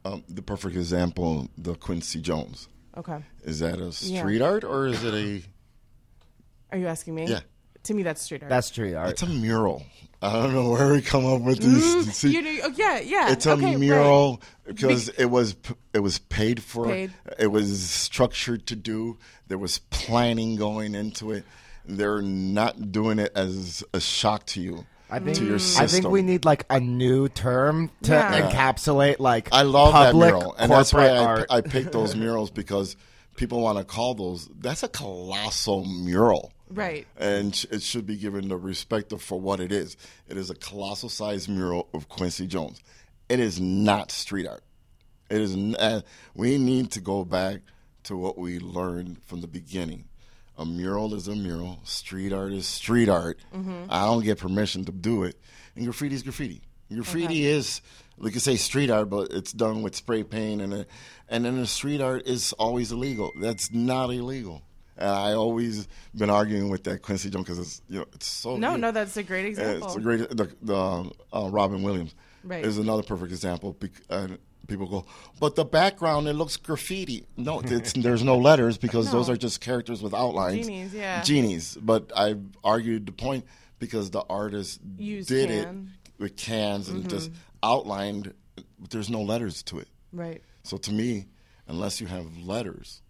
Um, the perfect example, the Quincy Jones. Okay. Is that a Yeah. street art or is it a? Are you asking me? Yeah. To me, that's street art. That's street art. It's a mural. I don't know where we come up with these. see, Mm, you know, oh, yeah, yeah. it's a okay, right. mural because it was it was paid for. Paid. It was structured to do. There was planning going into it. They're not doing it as a shock to you. I think to your I think we need like a new term to Yeah. encapsulate like I love that mural, and that's why I. I picked those murals because people want to call those. That's a colossal mural. Right. and it should be given the respect of for what it is. It is a colossal sized mural of Quincy Jones. It is not street art. It is. N- uh, we need to go back to what we learned from the beginning. A mural is a mural. Street art is street art. I don't get permission to do it. And graffiti is graffiti. Graffiti is, we could say street art, but it's done with spray paint, and a, and then the street art is always illegal. That's not illegal. And I always been arguing with that Quincy Jones because it's you know it's so No, good. no, that's a great example. It's a great the, the uh, Robin Williams Right. is another perfect example. bec- And people go, but the background it looks graffiti. No, it's, there's no letters because those are just characters with outlines. Genies, yeah. Genies. But I argued the point because the artist Used did can. Mm-hmm. it with cans and just outlined. But there's no letters to it. Right. So to me, unless you have letters,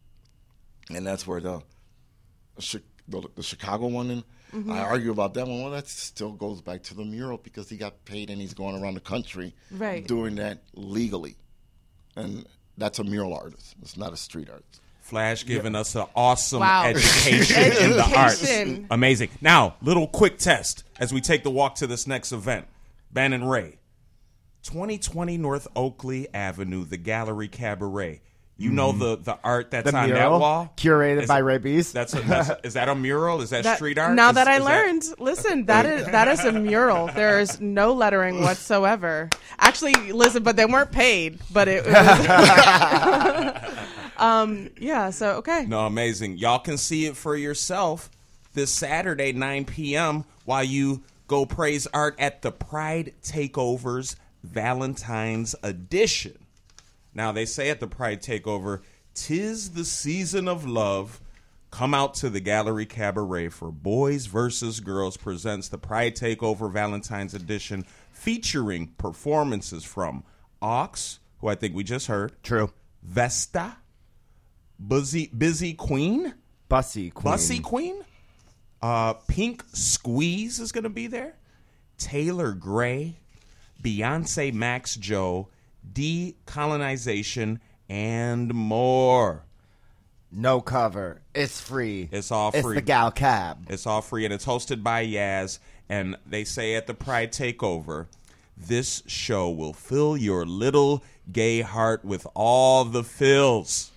and that's where the the, the Chicago one, and Mm-hmm. I argue about that one. Well, that still goes back to the mural because he got paid and he's going around the country Right. doing that legally, and that's a mural artist. It's not a street artist. Flash giving us an awesome Wow. education in the arts. Amazing. Now, little quick test as we take the walk to this next event. Bannon Ray, 2020 North Oakley Avenue, the Gallery Cabaret. You know the the art that's Mm-hmm. The on mural that wall, curated Is by it- Ray Beast. That's, a, that's is that a mural? Is that, That- street art? Now Is- that I is learned, listen, that is that is a mural. There is no lettering whatsoever. Actually, listen, but they weren't paid. But it, it was. um. Yeah. So okay. No, amazing. Y'all can see it for yourself this Saturday, 9 p.m., while you go praise art at the Pride Takeovers Valentine's Edition. Now, they say at the Pride Takeover, tis the season of love. Come out to the Gallery Cabaret for Boys versus Girls presents the Pride Takeover Valentine's Edition featuring performances from Ox, who I think we just heard, True. Vesta, Busy Busy Queen, Bussy Queen. Bussy Queen, uh, Pink Squeeze is going to be there, Taylor Gray, Beyonce Max Joe, Decolonization, and more. No cover. It's free. It's all free. It's the Gal Cab. It's all free and it's hosted by Yaz. And they say at the Pride Takeover, this show will fill your little gay heart with all the fills.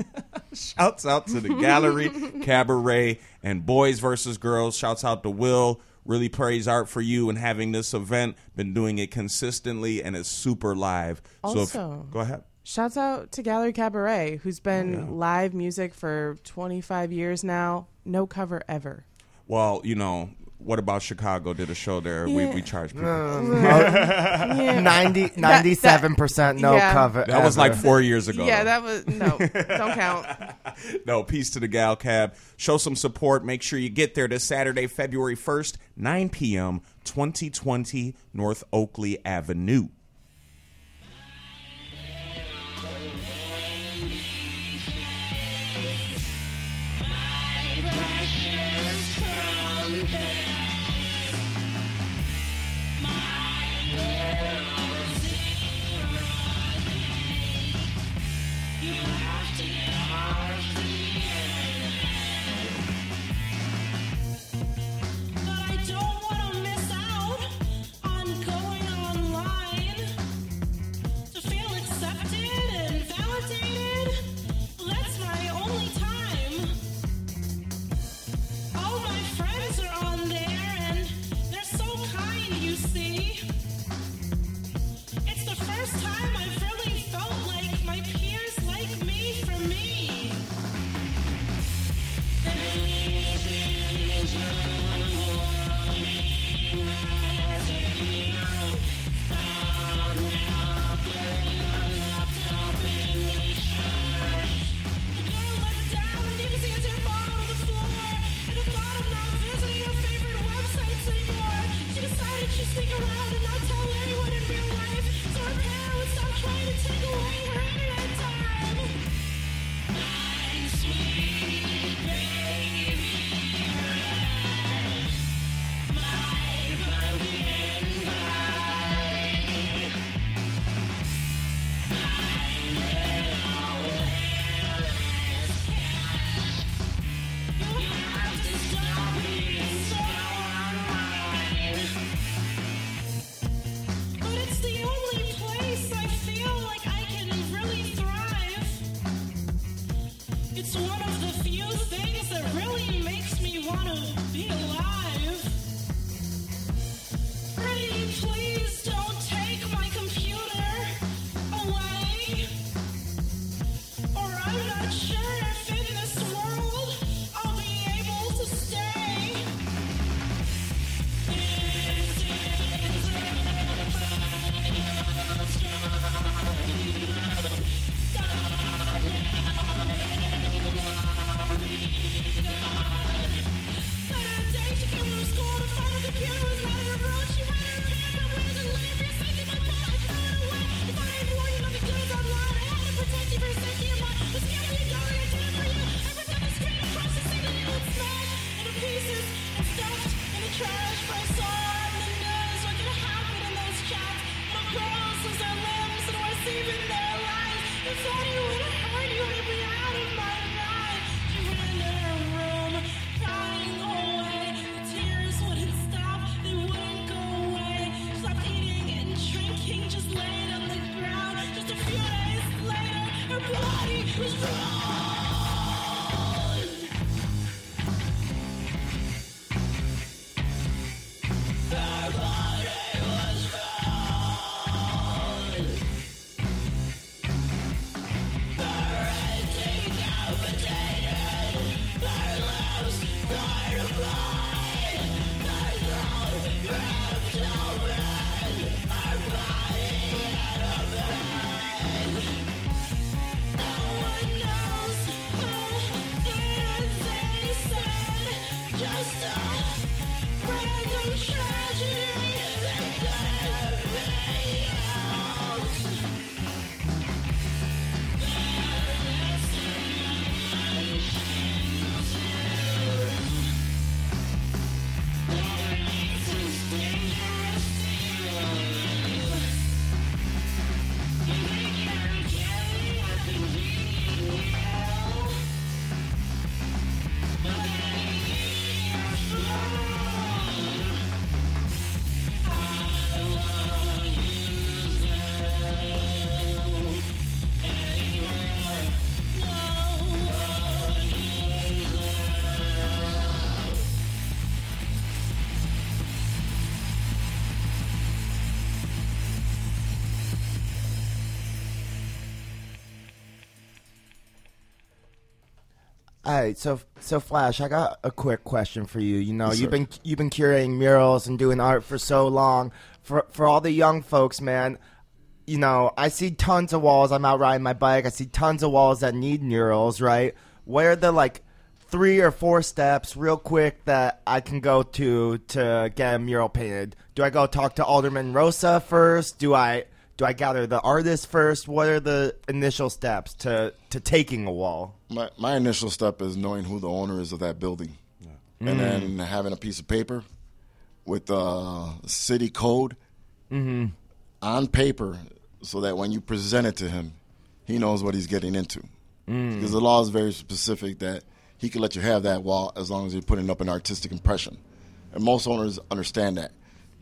Shouts out to the gallery, cabaret, and boys versus girls. Shouts out to Will. Really praise art for you and having this event. Been doing it consistently and it's super live. so Also- if, go ahead. Shouts out to Gallery Cabaret, who's been live music for 25 years now. No cover ever. Well, you know, what about Chicago? Did a show there. We, Yeah. we charge people. Yeah. 90, 97% no yeah. cover. that was like ever. four years ago. Yeah, though. that was no. Don't count. No, peace to the Gal Cab. Show some support. Make sure you get there this Saturday, February 1st, 9 p.m., 2020 North Oakley Avenue. Right, so so Flash, I got a quick question for you. You know, Yes, you've been you've been curating murals and doing art for so long. For for all the young folks, man, you know, I see tons of walls. I'm out riding my bike. I see tons of walls that need murals. Right? Where are the like three or four steps, real quick, that I can go to to get a mural painted? Do I go talk to Alderman Rosa first? Do I do I gather the artist first? What are the initial steps to to taking a wall? My my initial step is knowing who the owner is of that building, and then mm. having a piece of paper with the city code mm-hmm. on paper, so that when you present it to him, he knows what he's getting into. Mm. Because the law is very specific that he can let you have that wall as long as you're putting up an artistic impression, and most owners understand that.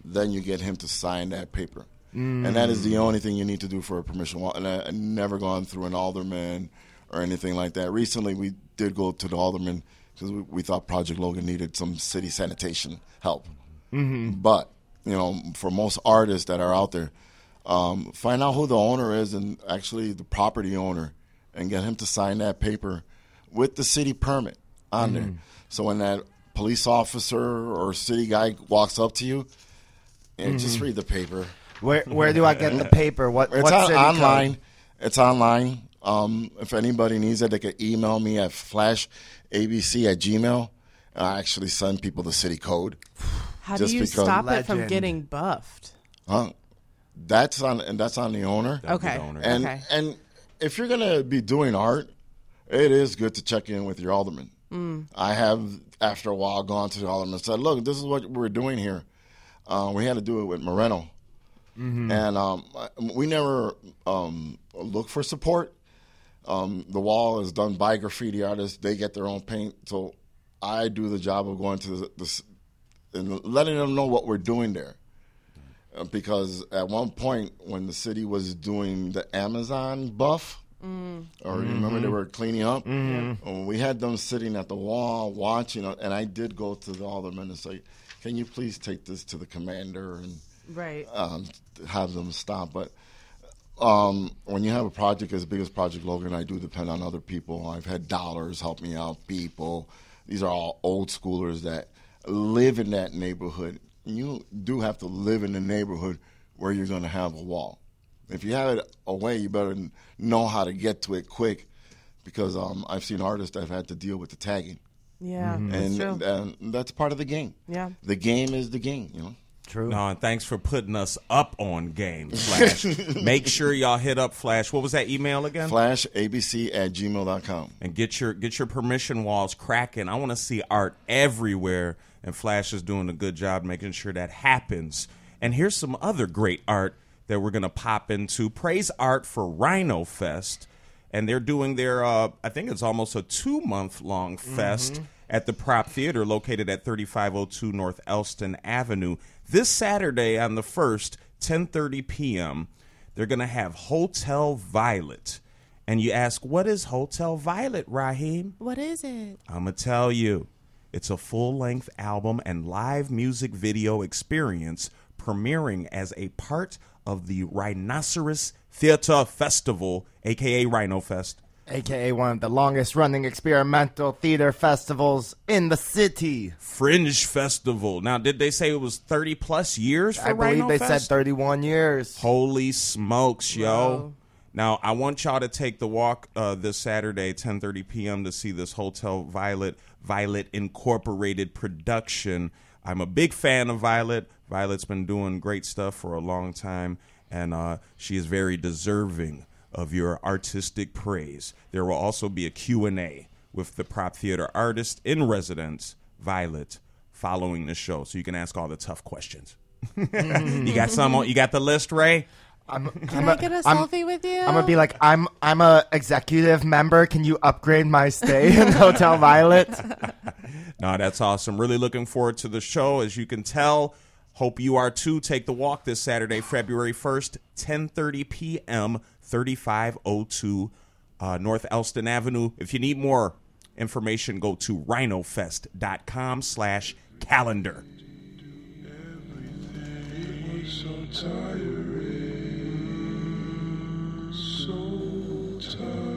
Then you get him to sign that paper. Mm. And that is the only thing you need to do for a permission wall. And I, I never gone through an alderman or anything like that. Recently, we did go to the alderman because we, we thought Project Logan needed some city sanitation help. Mm-hmm. But you know, for most artists that are out there, um, find out who the owner is and actually the property owner, and get him to sign that paper with the city permit on there. Mm. So when that police officer or city guy walks up to you, and just mm-hmm. read the paper. Where where do I get the paper? What It's what on, city code? online. It's online. Um, if anybody needs it, they can email me at flashabc at gmail. I actually send people the city code. How do you because- stop it from getting buffed? Huh? That's on and that's on the owner. Okay. owner. And okay. and if you're gonna be doing art, it is good to check in with your alderman. Mm. I have after a while gone to the alderman and said, "Look, this is what we're doing here." Uh, we had to do it with Moreno, Mm-hmm. and um, we never um, look for support. Um, the wall is done by graffiti artists; they get their own paint. So I do the job of going to the, the and letting them know what we're doing there. Uh, because at one point when the city was doing the Amazon buff, or you remember they were cleaning up, and we had them sitting at the wall watching, uh, and I did go to all the alderman and say, "Can you please take this to the commander and Right. um, have them stop?" But um, when you have a project as big as Project Logan, I do depend on other people. I've had dollars help me out, people. These are all old schoolers that live in that neighborhood. You do have to live in the neighborhood where you're going to have a wall. If you have it away, you better know how to get to it quick because um, I've seen artists that have had to deal with the tagging. Yeah. That's And, true. and that's part of the game. Yeah. The game is the game, you know. True. No, and thanks for putting us up on game, Flash. Make sure y'all hit up Flash. What was that email again? FlashABC at gmail.com. and get your get your permission walls cracking. I want to see art everywhere, and Flash is doing a good job making sure that happens. And here's some other great art that we're going to pop into. Praise Art for Rhino Fest. And they're doing their, uh, I think it's almost a two month long fest at the Prop Theater located at 3502 North Elston Avenue. This Saturday on the 1st, 10.30 p.m., they're going to have Hotel Violet. And you ask, what is Hotel Violet, Raheem? What is it? I'm going to tell you. It's a full length album and live music video experience premiering as a part of the Rhinoceros Theater Festival, aka Rhino Fest. AKA one of the longest running experimental theater festivals in the city. Fringe Festival. Now, did they say it was 30 plus years for I believe Rhino they Fest? said 31 years. Holy smokes, yo. Whoa. Now, I want y'all to take the walk uh, this Saturday, 10:30 p.m. to see this Hotel Violet Violet Incorporated production. I'm a big fan of Violet. Violet's been doing great stuff for a long time and uh, she is very deserving of your artistic praise. There will also be a Q&A with the Prop Theater artist in residence, Violet, following the show so you can ask all the tough questions. you got some on, you got the list, Ray? I'm, Can I get a I'm- selfie with you? I'm gonna be like, I'm I'm a executive member. Can you upgrade my stay in Hotel Violet? No, that's awesome. Really looking forward to the show. As you can tell, hope you are too. Take the walk this Saturday, February 1st, 10:30 p.m., 3502 uh, North Elston Avenue. If you need more information, go to rhinofest.com slash calendar. so so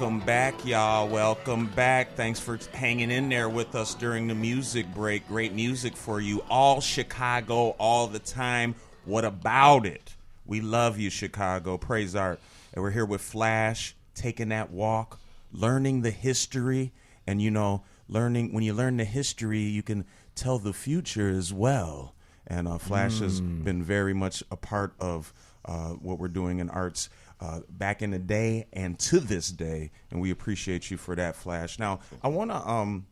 Welcome back, y'all. Welcome back. Thanks for hanging in there with us during the music break. Great music for you. All Chicago, all the time. What about it? We love you, Chicago. Praise art. And we're here with Flash, taking that walk, learning the history. And, you know, learning, when you learn the history, you can tell the future as well. And uh, Flash has been very much a part of uh, what we're doing in arts uh, back in the day and to this day, and we appreciate you for that, Flash. Now, I want to um,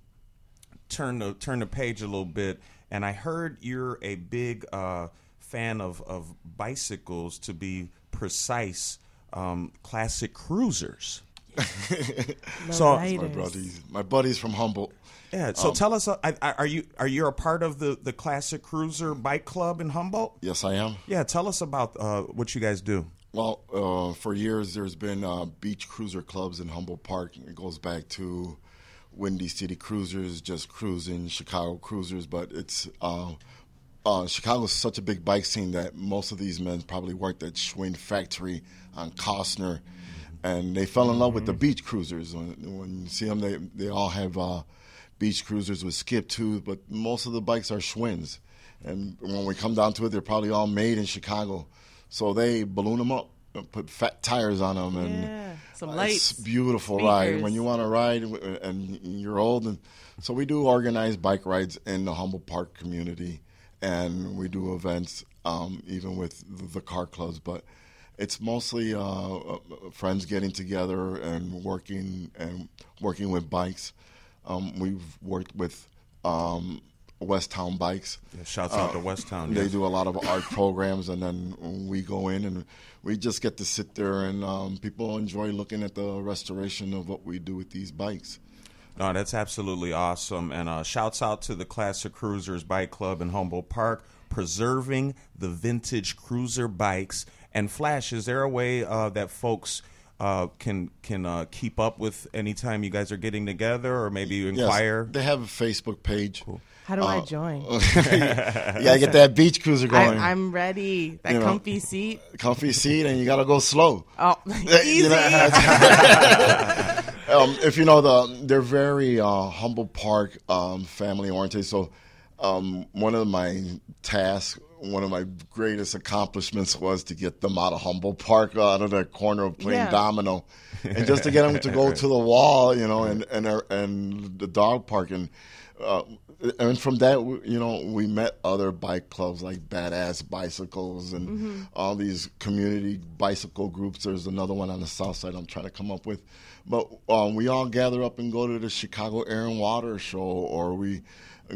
turn the turn the page a little bit, and I heard you're a big uh, fan of of bicycles, to be precise, um, classic cruisers. So- my buddies, my buddies from Humboldt. Yeah. So Um, tell us, uh, I, I, are you are you a part of the the classic cruiser bike club in Humboldt? Yes, I am. Yeah. Tell us about uh, what you guys do. Well, uh, for years there's been uh, beach cruiser clubs in Humboldt Park. It goes back to Windy City Cruisers, just cruising, Chicago Cruisers. But it's uh, uh, Chicago's such a big bike scene that most of these men probably worked at Schwinn Factory on Kostner, and they fell in love with the beach cruisers. When, when you see them, they they all have uh, beach cruisers with skip too, but most of the bikes are Schwinn's. And when we come down to it, they're probably all made in Chicago. So they balloon them up, and put fat tires on them, and Yeah, some uh, lights, It's beautiful ride when you want to ride uh, and you're old, and so we do organized bike rides in the Humboldt Park community, and we do events um, even with the, the car clubs, but. It's mostly uh, uh, friends getting together and working and working with bikes. Um, we've worked with um, West Town Bikes. Yeah, shouts out to West Town, They yes. do a lot of art programs, and then we go in and we just get to sit there, and um, people enjoy looking at the restoration of what we do with these bikes. No, that's absolutely awesome. And uh, shouts out to the Classic Cruisers Bike Club in Humboldt Park, preserving the vintage cruiser bikes. And Flash, is there a way uh, that folks uh, can can uh, keep up with anytime you guys are getting together, or maybe you Yes, inquire? they have a Facebook page. How do I Uh, join? you gotta get that beach cruiser I, going. I'm ready. That You know. comfy seat. comfy seat, and you gotta go slow. Oh, easy. um, if you know the, they're very uh, humble park um, family oriented. So um, one of my tasks, one of my greatest accomplishments was to get them out of Humboldt Park, out of that corner of playing Yeah. domino, and just to get them to go to the wall, you know, and and and the dog park and. Uh, and from that, you know, we met other bike clubs like Badass Bicycles and Mhm. all these community bicycle groups. There's another one on the south side I'm trying to come up with. But um, we all gather up and go to the Chicago Air and Water Show, or we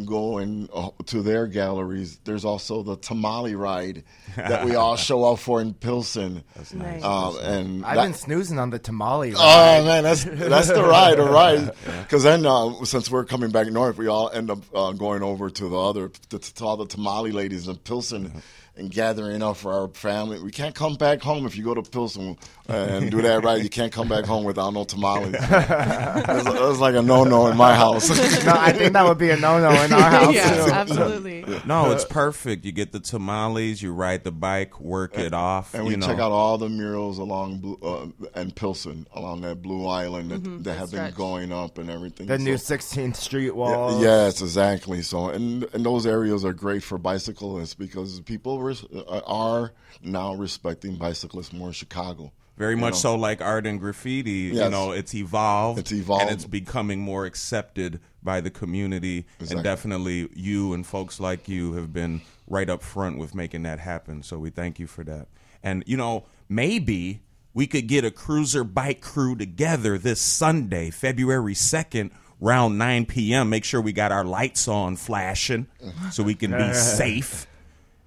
go and uh, to their galleries. There's also the tamale ride that we all show up for in Pilsen. That's nice. Um, and I've that- been snoozing on the tamale. Ride. Oh man, that's that's the ride, the ride. Because then, uh, since we're coming back north, we all end up uh, going over to the other, to, to all the tamale ladies in Pilsen, and gathering up for our family. We can't come back home if you go to Pilsen and do that right. You can't come back home without no tamales. That's, that's like a no-no in my house. No, I think that would be a no-no in our house, Yeah, too. absolutely. No, it's perfect. You get the tamales, you ride the bike, work it off, And we you know. check out all the murals along Blue, uh, and Pilsen along that Blue Island that, Mhm, that that have been stretch. going up and everything. The new 16th Street Yeah, wall. yes, exactly. So, and and those areas are great for bicyclists because people res- uh, are now respecting bicyclists more in Chicago. Very much know? so like art and graffiti. You know, it's evolved. It's evolved. And it's becoming more accepted by the community. Exactly. And definitely you and folks like you have been right up front with making that happen. So we thank you for that. And, you know, maybe we could get a cruiser bike crew together this Sunday, February 2nd, around 9 p.m. Make sure we got our lights on flashing so we can be safe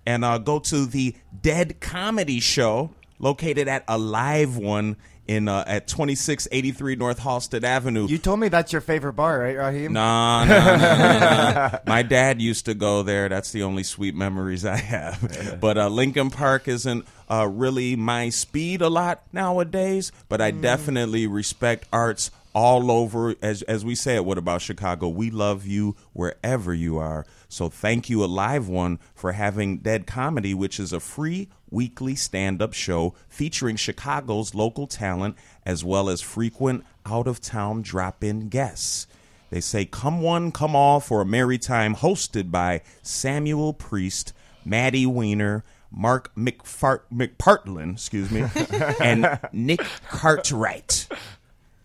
and uh, go to the Dead Comedy Show located at Alive One in uh, at 2683 North Halsted Avenue. You told me that's your favorite bar, right, Raheem? Nah, nah, nah, nah. My dad used to go there. That's the only sweet memories I have. But uh, Lincoln Park isn't uh, really my speed a lot nowadays. But I definitely respect arts all over. As as we say at What About Chicago, we love you wherever you are. So thank you, Alive One, for having Dead Comedy, which is a free weekly stand-up show featuring Chicago's local talent as well as frequent out-of-town drop-in guests. They say, Come one, come all for a merry time, hosted by Samuel Priest, Maddie Weiner, Mark McFart- McPartlin, excuse me, and Nick Cartwright.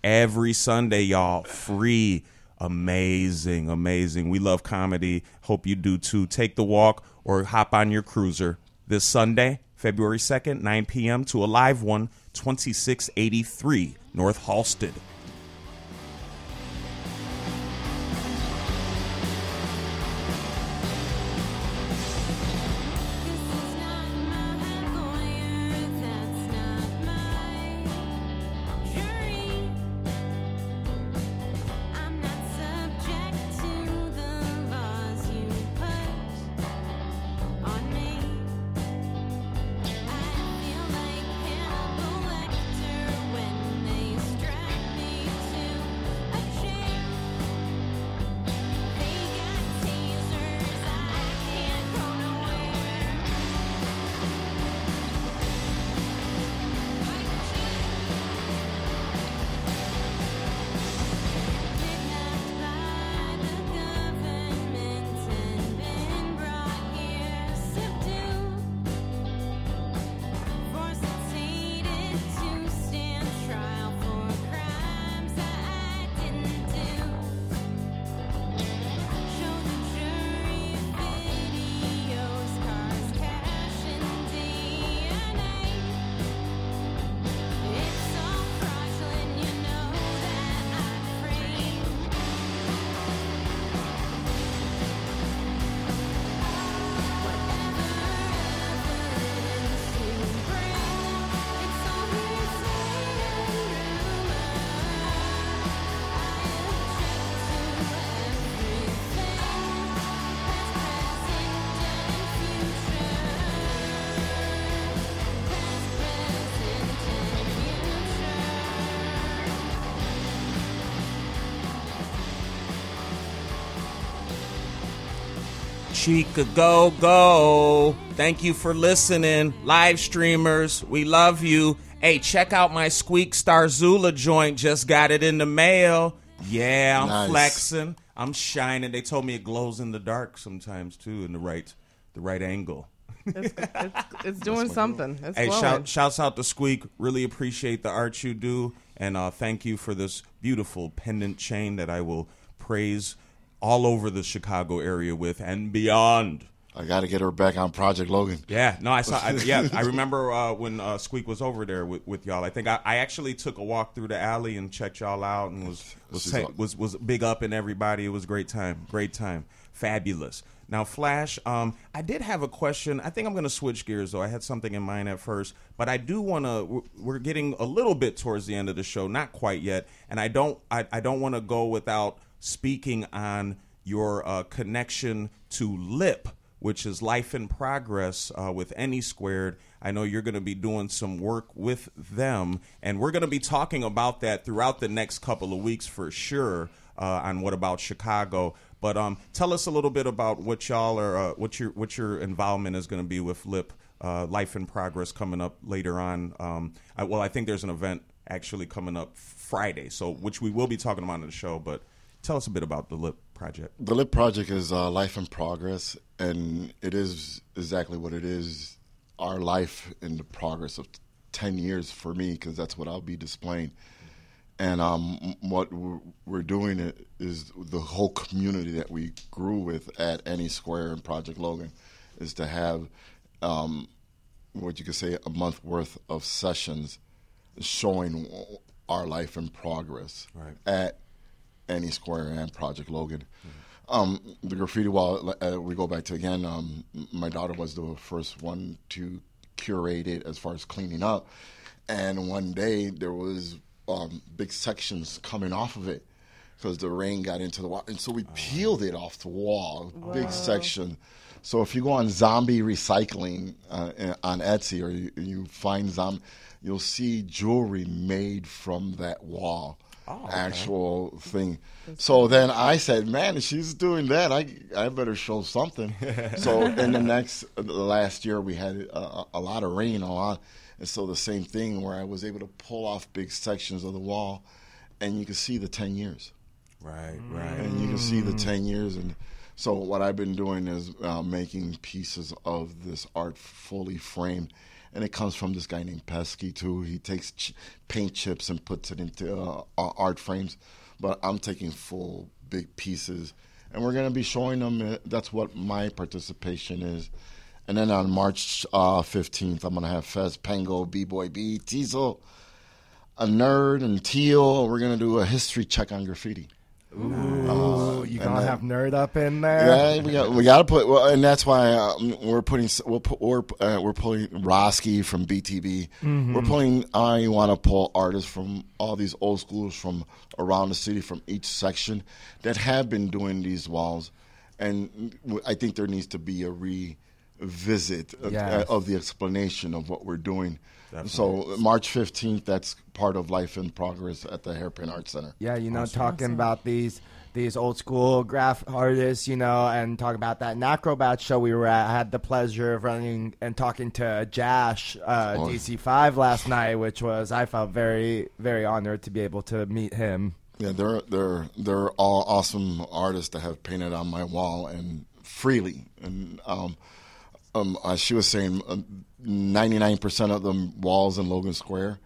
Every Sunday, y'all, free. Amazing, amazing. We love comedy. Hope you do too. Take the walk or hop on your cruiser this Sunday, February 2nd, 9 p.m. to Alive One, 2683 North Halsted. Go Go. Thank you for listening. Live streamers, we love you. Hey, check out my Squeak Star Zula joint. Just got it in the mail. Yeah, I'm Nice. flexing. I'm shining. They told me it glows in the dark sometimes too, in the right, the right angle. It's, it's, it's doing something. It's Hey, glowing. shout, shouts out to Squeak. Really appreciate the art you do, and uh, thank you for this beautiful pendant chain that I will praise all over the Chicago area with and beyond. I got to get her back on Project Logan. Yeah, no, I saw. I, yeah, I remember uh, when uh, Squeak was over there with, with y'all. I think I, I actually took a walk through the alley and checked y'all out and was was ta- was was big up in everybody. It was a great time, great time, fabulous. Now, Flash, um, I did have a question. I think I'm going to switch gears though. I had something in mind at first, but I do want to. We're getting a little bit towards the end of the show, not quite yet, and I don't. I, I don't want to go without speaking on your uh, connection to Lip which is Life in Progress uh, with Any Squared. I know you're going to be doing some work with them, and we're going to be talking about that throughout the next couple of weeks for sure uh, on What About Chicago. But um, tell us a little bit about what y'all are, uh, what your what your involvement is going to be with Lip uh, Life in Progress coming up later on. Um, I, well, I think there's an event actually coming up Friday, so which we will be talking about in the show. But tell us a bit about the Lip project. The Lip Project is uh, life in progress, and it is exactly what it is. Our life in the progress of ten years for me, because that's what I'll be displaying. And um, what we're- we're doing is the whole community that we grew with at Any Square and Project Logan is to have um, what you could say a month worth of sessions showing our life in progress Right. at any Square and Project Logan. Um, the graffiti wall, uh, we go back to again. Um, my daughter was the first one to curate it as far as cleaning up, and one day there was um, big sections coming off of it because the rain got into the wall, and so we peeled it off the wall, big section. So if you go on zombie recycling uh, on Etsy or you, you find zombie, you'll see jewelry made from that wall. Oh, okay. actual thing. So then I said, "Man, if she's doing that, I I better show something." so in the next uh, the last year, we had a, a lot of rain a lot, and so the same thing where I was able to pull off big sections of the wall, and you can see the ten years Right, right. and you can see the 10 years and so what i've been doing is uh, making pieces of this art fully framed and it comes from this guy named pesky too. He takes ch- paint chips and puts it into uh, art frames. But i'm taking full big pieces. And we're going to be showing them uh, that's what my participation is. And then on march uh, 15th i'm going to have fez pango b-boy b teasel a nerd and teal. We're going to do a history check on graffiti Ooh, you and gonna then- have nerd up in there? yeah, we got we got to put, well, and that's why um, we're putting we'll put, we're uh, we're pulling Roski from BTB. Mhm. We're pulling. I want to pull artists from all these old schools from around the city, from each section that have been doing these walls, and I think there needs to be a revisit of, Yes. of the explanation of what we're doing. Definitely. So March 15th, that's part of Life in Progress at the Hairpin Art Center. Yeah, you know, awesome. talking awesome. about these these old school graph artists, you know, and talk about that Nacrobat show we were at. I had the pleasure of running and talking to Jash uh, oh. DC5 last night, which was I felt very very honored to be able to meet him. Yeah, they're they're they're all awesome artists that have painted on my wall and freely and. Um, um, as she was saying, uh, 99% of the walls in Logan Square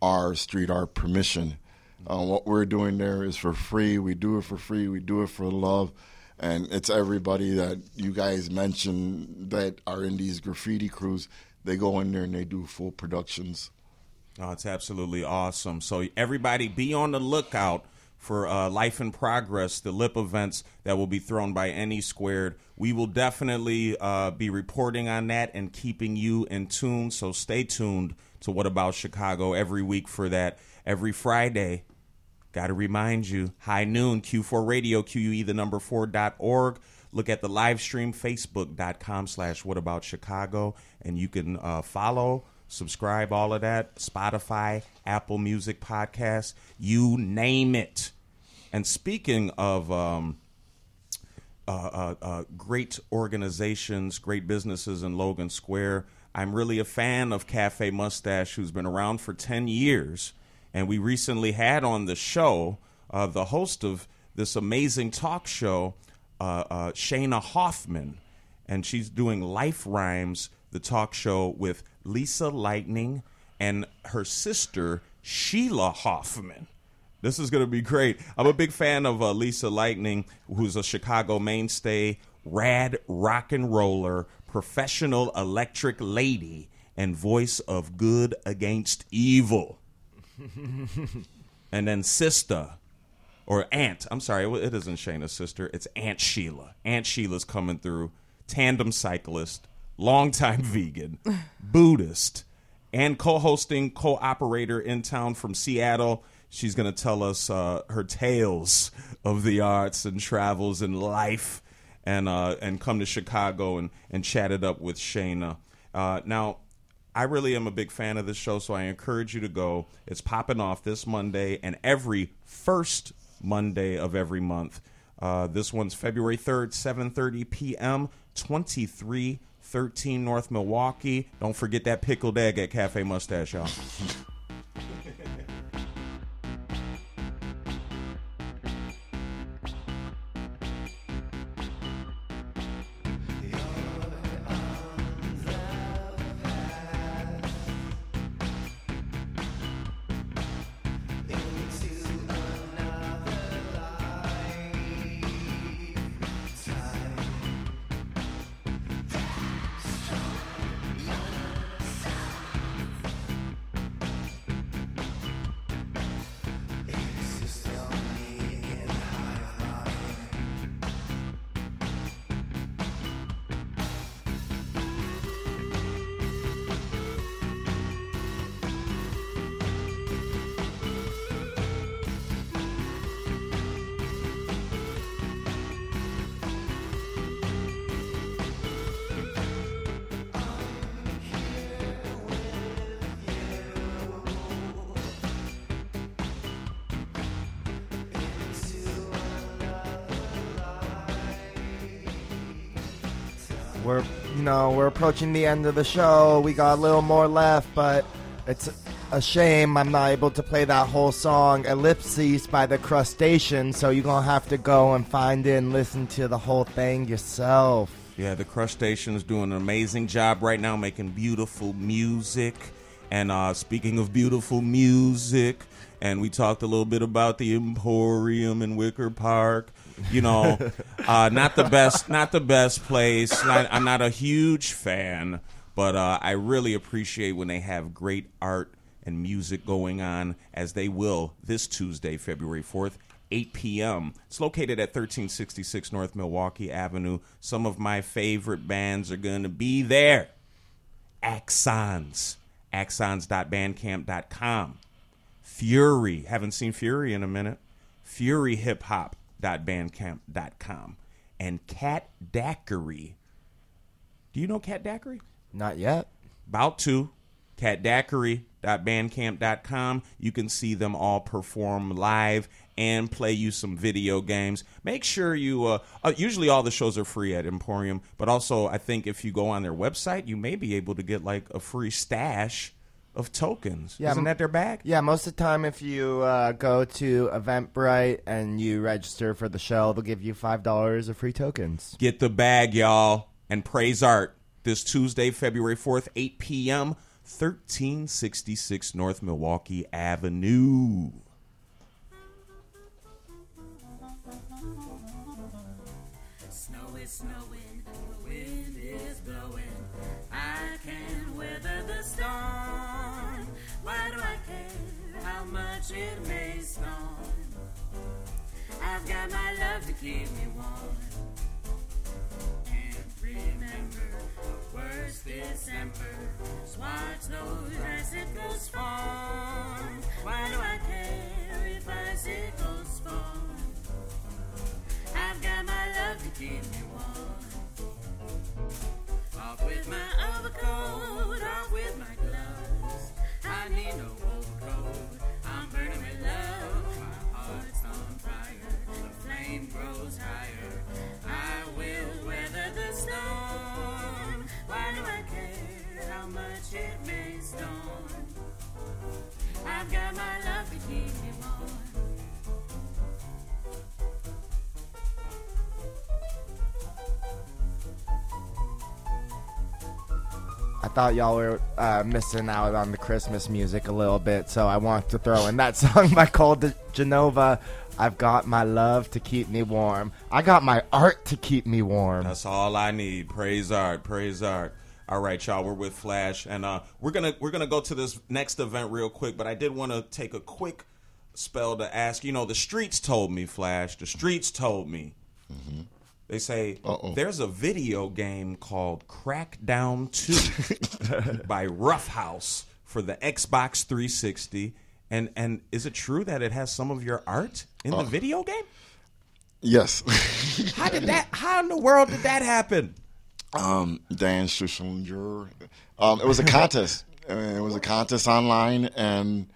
are street art permission. Uh, what we're doing there is for free. We do it for free. We do it for love. And it's everybody that you guys mentioned that are in these graffiti crews. They go in there and they do full productions. Oh, it's absolutely awesome. So, everybody be on the lookout for uh, Life in Progress, the lip events that will be thrown by Any Squared. We will definitely uh, be reporting on that and keeping you in tune. So stay tuned to What About Chicago every week for that. Every Friday, got to remind you, high noon, Que4 Radio, QUE, the number 4.org. Look at the live stream, facebook.com slash what about Chicago, and you can uh, follow, subscribe, all of that, Spotify, Apple Music Podcast, you name it. And speaking of um, uh, uh, uh, great organizations, great businesses in Logan Square. I'm really a fan of Cafe Mustache, who's been around for 10 years. And we recently had on the show uh, the host of this amazing talk show, uh, uh, Shayna Hoffman. And she's doing Life Rhymes, the talk show with Lisa Lightning and her sister, Sheila Hoffman. This is going to be great. I'm a big fan of uh, Lisa Lightning, who's a Chicago mainstay, rad rock and roller, professional electric lady, and voice of good against evil. and then sister, or aunt. I'm sorry, it isn't Shayna's sister. It's Aunt Sheila. Aunt Sheila's coming through. Tandem cyclist, longtime vegan, Buddhist, and co-hosting co-operator in town from Seattle. She's going to tell us uh, her tales of the arts and travels and life, and uh, and come to Chicago and and chat it up with Shayna. Uh, now, I really am a big fan of this show, so I encourage you to go. It's popping off this Monday and every first Monday of every month. Uh, this one's February 3rd, 7:30 p.m. 2313 North Milwaukee. Don't forget that pickled egg at Cafe Mustache, y'all. approaching the end of the show. We got a little more left, but it's a shame I'm not able to play that whole song "Ellipses" by the Crustaceans. So you're gonna have to go and find it and listen to the whole thing yourself. Yeah, the Crustaceans doing an amazing job right now, making beautiful music. And uh, speaking of beautiful music, and we talked a little bit about the Emporium in Wicker Park. You know, uh, not the best, not the best place. Not, I'm not a huge fan, but uh, I really appreciate when they have great art and music going on, as they will this Tuesday, February 4th. 8 p.m. It's located at 1366 North Milwaukee Avenue. Some of my favorite bands are going to be there. Axons. Axons.bandcamp.com. Fury. Haven't seen Fury in a minute. FuryHipHop.bandcamp.com. And Cat Daiquiri. Do you know Cat Daiquiri? Not yet. About to. Cat CatDaiquiri.bandcamp.com. You can see them all perform live and play you some video games. Make sure you. Uh, uh, usually, all the shows are free at Emporium, but also I think if you go on their website, you may be able to get like a free stash of tokens. Yeah, Isn't that their bag? Yeah, most of the time, if you uh, go to Eventbrite and you register for the show, they'll give you five dollars of free tokens. Get the bag, y'all, and praise art this Tuesday, February 4th, 8 p.m., 1366 North Milwaukee Avenue. It may storm? I've got my love to keep me warm. Can't remember worst December. Just watch those icicles form. Why do I care if icicles form? I've got my love to keep me warm. Off with my overcoat, off with my gloves. I need no overcoat. I'm burning with love. My heart's on fire. The flame grows higher. I will weather the storm. Why do I care how much it may storm? I've got my love to keep me warm. I thought y'all were uh, missing out on the Christmas music a little bit, so I want to throw in that song by Cole De- Genova. I've got my love to keep me warm. I got my art to keep me warm. That's all I need. Praise art, praise art. All right, y'all. We're with Flash, and uh, we're gonna we're gonna go to this next event real quick. But I did want to take a quick spell to ask. You know, the streets told me, Flash. The streets told me. They say there's a video game called Crackdown 2 by Roughhouse for the Xbox 360. And and is it true that it has some of your art in the video game? Yes. How did that? How in the world did that happen? um, Dan Schuselinger. Um, it was a contest. Uh, it was a contest online, and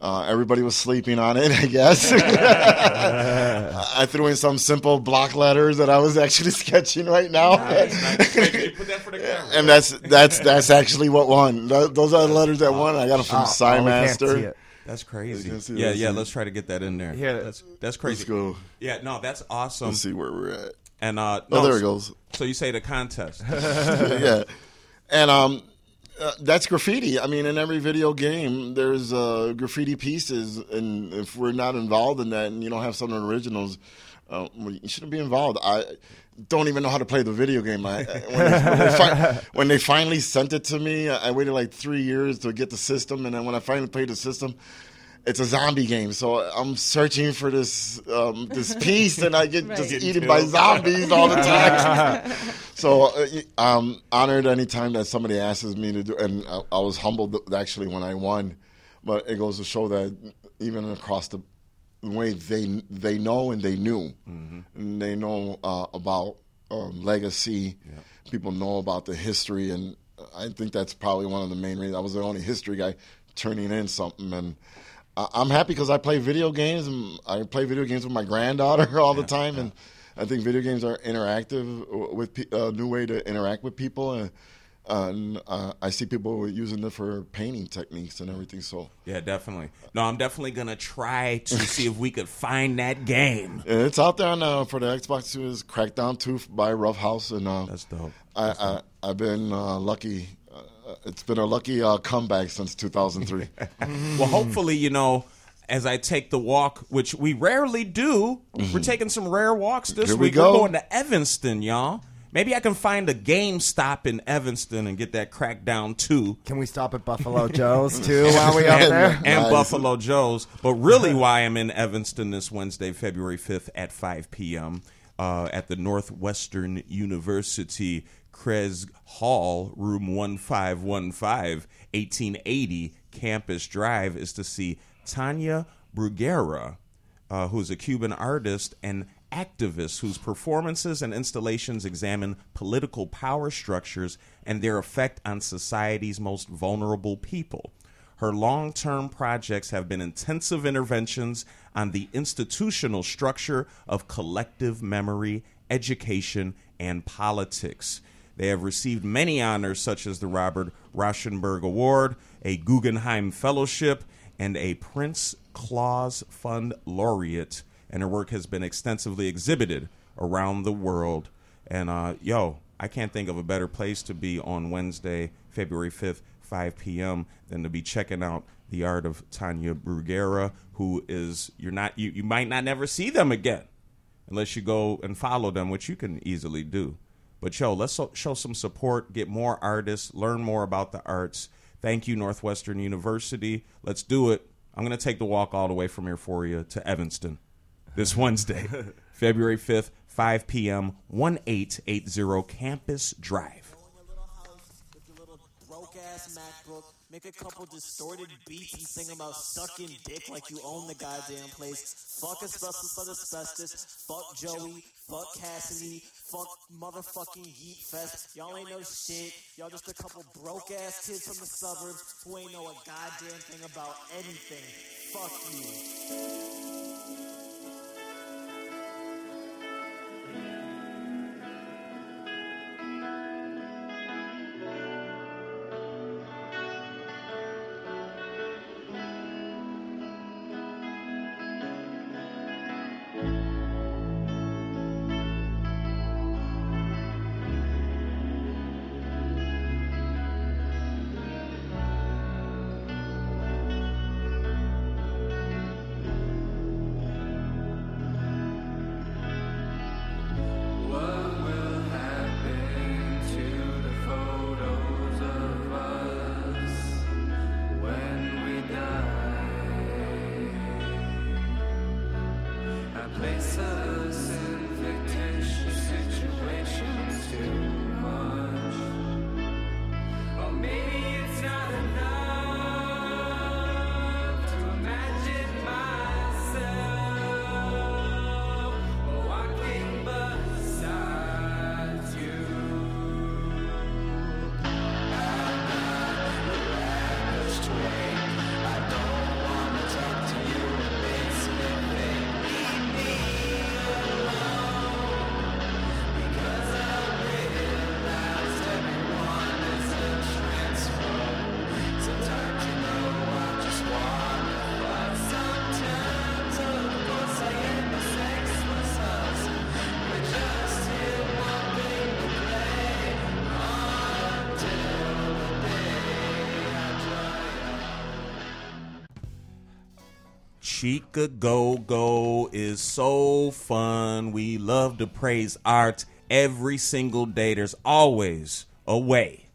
uh, everybody was sleeping on it. I guess I threw in some simple block letters that I was actually sketching right now, and that's that's that's actually what won. Th- Those are the letters that won. I got them from Oh, oh, we can't see Cymaster. it. That's crazy. can Yeah, let's yeah. see. Let's try to get that in there. Yeah, that's that's crazy. Let's go. Yeah, no, that's awesome. Let's see where we're at. And uh, Oh, no, there it goes. So you say the contest? yeah, and um, uh, that's graffiti. I mean, in every video game, there's uh, graffiti pieces, and if we're not involved in that, and you don't have some of the originals, uh, you shouldn't be involved. I don't even know how to play the video game. I, when, they, when, they fi- when they finally sent it to me, I waited like three years to get the system, and then when I finally played the system. It's a zombie game, so I'm searching for this um, this piece, and I get just Right. eaten by zombies all the time. so uh, I'm honored anytime that somebody asks me to do, and I, I was humbled actually when I won. But it goes to show that even across the way they they know and they knew, and they know uh, about um, legacy. People know about the history, and I think that's probably one of the main reasons. I was the only history guy turning in something, and I- I'm happy because I play video games. And I play video games with my granddaughter all the time, and I think video games are interactive with a new way to interact with people, and, and uh, I see people using it for painting techniques and everything. So Yeah, definitely. No, I'm definitely gonna try to see if we could find that game. and it's out there uh, for the Xbox. Two is Crackdown Two by Rough House, and uh, That's dope. I, I I've been uh, lucky. Uh, it's been a lucky uh, comeback since 2003. Well, hopefully, you know, as I take the walk, which we rarely do, we're taking some rare walks this Mm-hmm. Here we week. go. We're going to Evanston, y'all. Maybe I can find a GameStop in Evanston and get that Crackdown too. Can we stop at Buffalo Joe's too while we up there? and Nice. Buffalo Joe's. But really, why I'm in Evanston this Wednesday, February 5th at 5 p.m. Uh, at the Northwestern University Kresge Hall, room 1515, 1880 Campus Drive, is to see Tania Bruguera, uh, who's a Cuban artist and activist whose performances and installations examine political power structures and their effect on society's most vulnerable people. Her long term projects have been intensive interventions on the institutional structure of collective memory, education, and politics. They have received many honors, such as the Robert Rauschenberg Award, a Guggenheim Fellowship, and a Prince Claus Fund Laureate. And her work has been extensively exhibited around the world. And uh, yo, I can't think of a better place to be on Wednesday, February 5th, 5 p.m., than to be checking out the art of Tania Bruguera, who is you're not you, you might not never see them again unless you go and follow them, which you can easily do. But yo, let's so, show some support, get more artists, learn more about the arts. Thank you, Northwestern University. Let's do it. I'm going to take the walk all the way from here for you to Evanston this Wednesday, February 5th, 5 p.m., 1880 Campus Drive. Make a couple distorted beats and sing about sucking dick like you own the goddamn place. Fuck asbestos, fuck asbestos, fuck Joey, fuck Cassidy, fuck motherfucking Yeet Fest. Y'all ain't no shit. Y'all just a couple broke ass kids from the suburbs who ain't know a goddamn thing about anything. Fuck you. Chic-A-Go-Go is so fun. We love to praise art every single day. There's always a way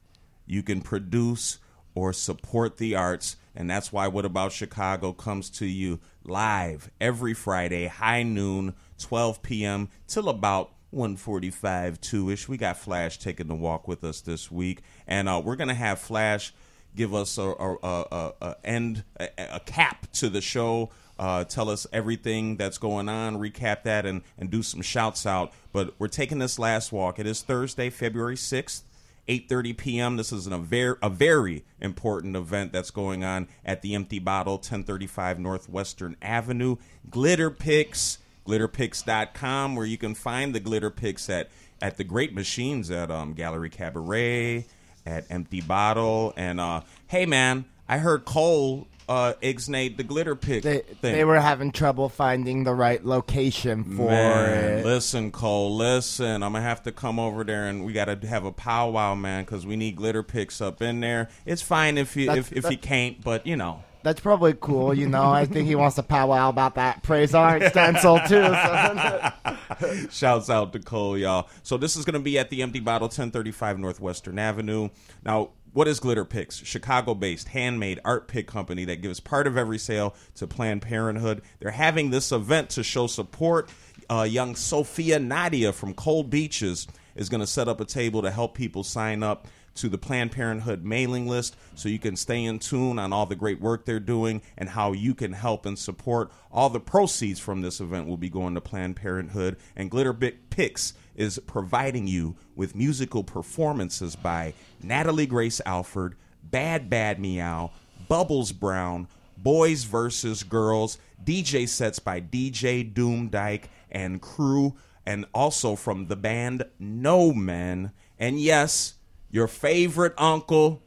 you can produce or support the arts. And that's why What About Chicago comes to you live every Friday, high noon, 12 p.m. till about 145 2-ish. We got Flash taking the walk with us this week. And uh, we're going to have Flash give us a, a, a, a, end a, a cap to the show uh, tell us everything that's going on recap that and, and do some shouts out but we're taking this last walk it is thursday february 6th 8:30 p.m. This is an, a very a very important event that's going on at the Empty Bottle, 1035 North Western Avenue. Glitter picks, glitterpicks.com where you can find the glitter picks at at the great machines at um, Gallery Cabaret, at Empty Bottle, and uh, hey man, I heard Cole uh, the glitter pick They, thing. they were having trouble finding the right location for Man, it. listen, Cole, listen. I'm gonna have to come over there, and we gotta have a powwow, man, because we need glitter picks up in there. It's fine if you That's- if, if you can't, but you know. That's probably cool, you know. I think he wants to powwow about that praise art stencil too. Shouts out to Cole, y'all. So this is going to be at the Empty Bottle, 1035 North Western Avenue. Now, what is Glitter Picks? Chicago-based handmade art pick company that gives part of every sale to Planned Parenthood. They're having this event to show support. Uh, young Sophia Nadia from Cold Beaches is going to set up a table to help people sign up to the Planned Parenthood mailing list so you can stay in tune on all the great work they're doing and how you can help and support. All the proceeds from this event will be going to Planned Parenthood, and Glitter Picks is providing you with musical performances by Natalie Grace Alford, Bad Bad Meow, Bubbles Brown, Boys versus Girls, DJ sets by DJ Doom Dyke and crew, and also from the band No Men. And yes, your favorite uncle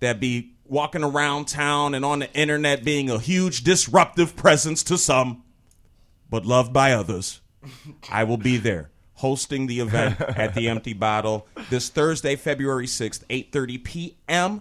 that be walking around town and on the internet being a huge disruptive presence to some, but loved by others. I will be there hosting the event at the Empty Bottle this Thursday, February 6th, 8:30 p.m.,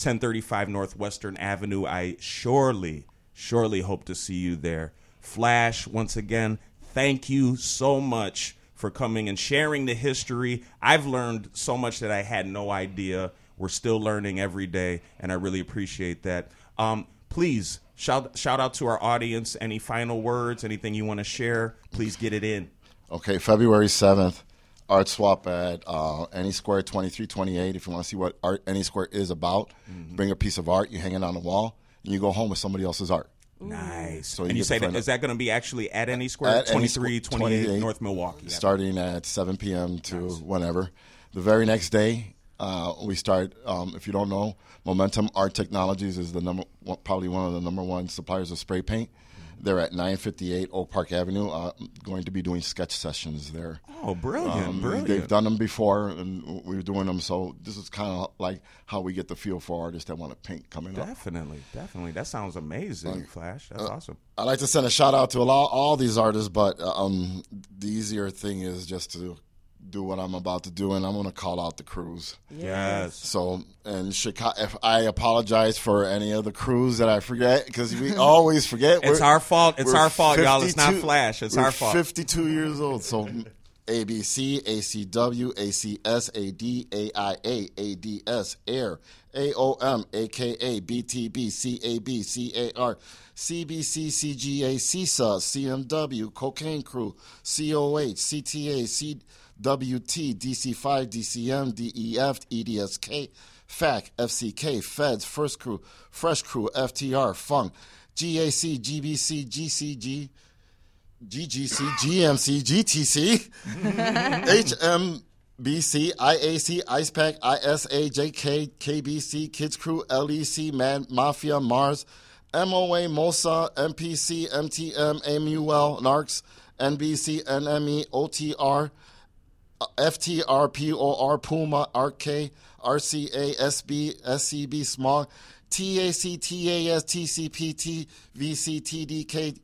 1035 North Western Avenue. I surely, surely hope to see you there. Flash, once again, thank you so much for coming and sharing the history. I've learned so much that I had no idea. We're still learning every day, and I really appreciate that. Um, please shout shout out to our audience. Any final words? Anything you want to share? Please get it in. Okay, February 7th, art swap at uh, Any Square 2328. If you want to see what art Any Square is about, Mm-hmm. bring a piece of art, you hang it on the wall, and you go home with somebody else's art. Nice. So and you say to that is that going to be actually at any square? At Any 23, Square- 28 28, North Milwaukee. Yeah. Starting at 7 p.m. to whenever. The very next day, uh, we start. Um, if you don't know, Momentum Art Technologies is the number one, probably one of the number one suppliers of spray paint. They're at 958 Oak Park Avenue. Uh, going to be doing sketch sessions there. Oh, brilliant, brilliant. They've done them before, and we're doing them. So this is kind of like how we get the feel for artists that want to paint coming up. Definitely, definitely. That sounds amazing, Flash. That's Uh, awesome. I'd like to send a shout out to all, all these artists, but um, the easier thing is just to do what I'm about to do, and I'm going to call out the crews. Yes. So, and Chicago, if I apologize for any of the crews that I forget, because we always forget. It's We're- our fault. It's our fault, y'all. It's not Flash. It's we're our fault. 52 years old. So, ABC, ACW, ACS, AD, AIA, ADS, AIR, AOM, AKA, BTB, CAB, CAR, CBC, CGA, CISA, CMW, Cocaine Crew, COH, CTA, CWT, DC5, DCM, DEF, EDSK, FAC, FCK, Feds, First Crew, Fresh Crew, FTR, Funk, GAC, GBC, GCG, GGC, GMC, GTC, HMBC, IAC, IcePack, ISA, JK, KBC, Kids Crew, LEC, Man, Mafia, Mars, MOA, MOSA, MPC, MTM, AMUL, NARCS, NBC, NME, OTR, FTR, POR, Puma, RK, RCA, SB, SCB, Smog, TAC, TAS, TCP, TVC, TDK,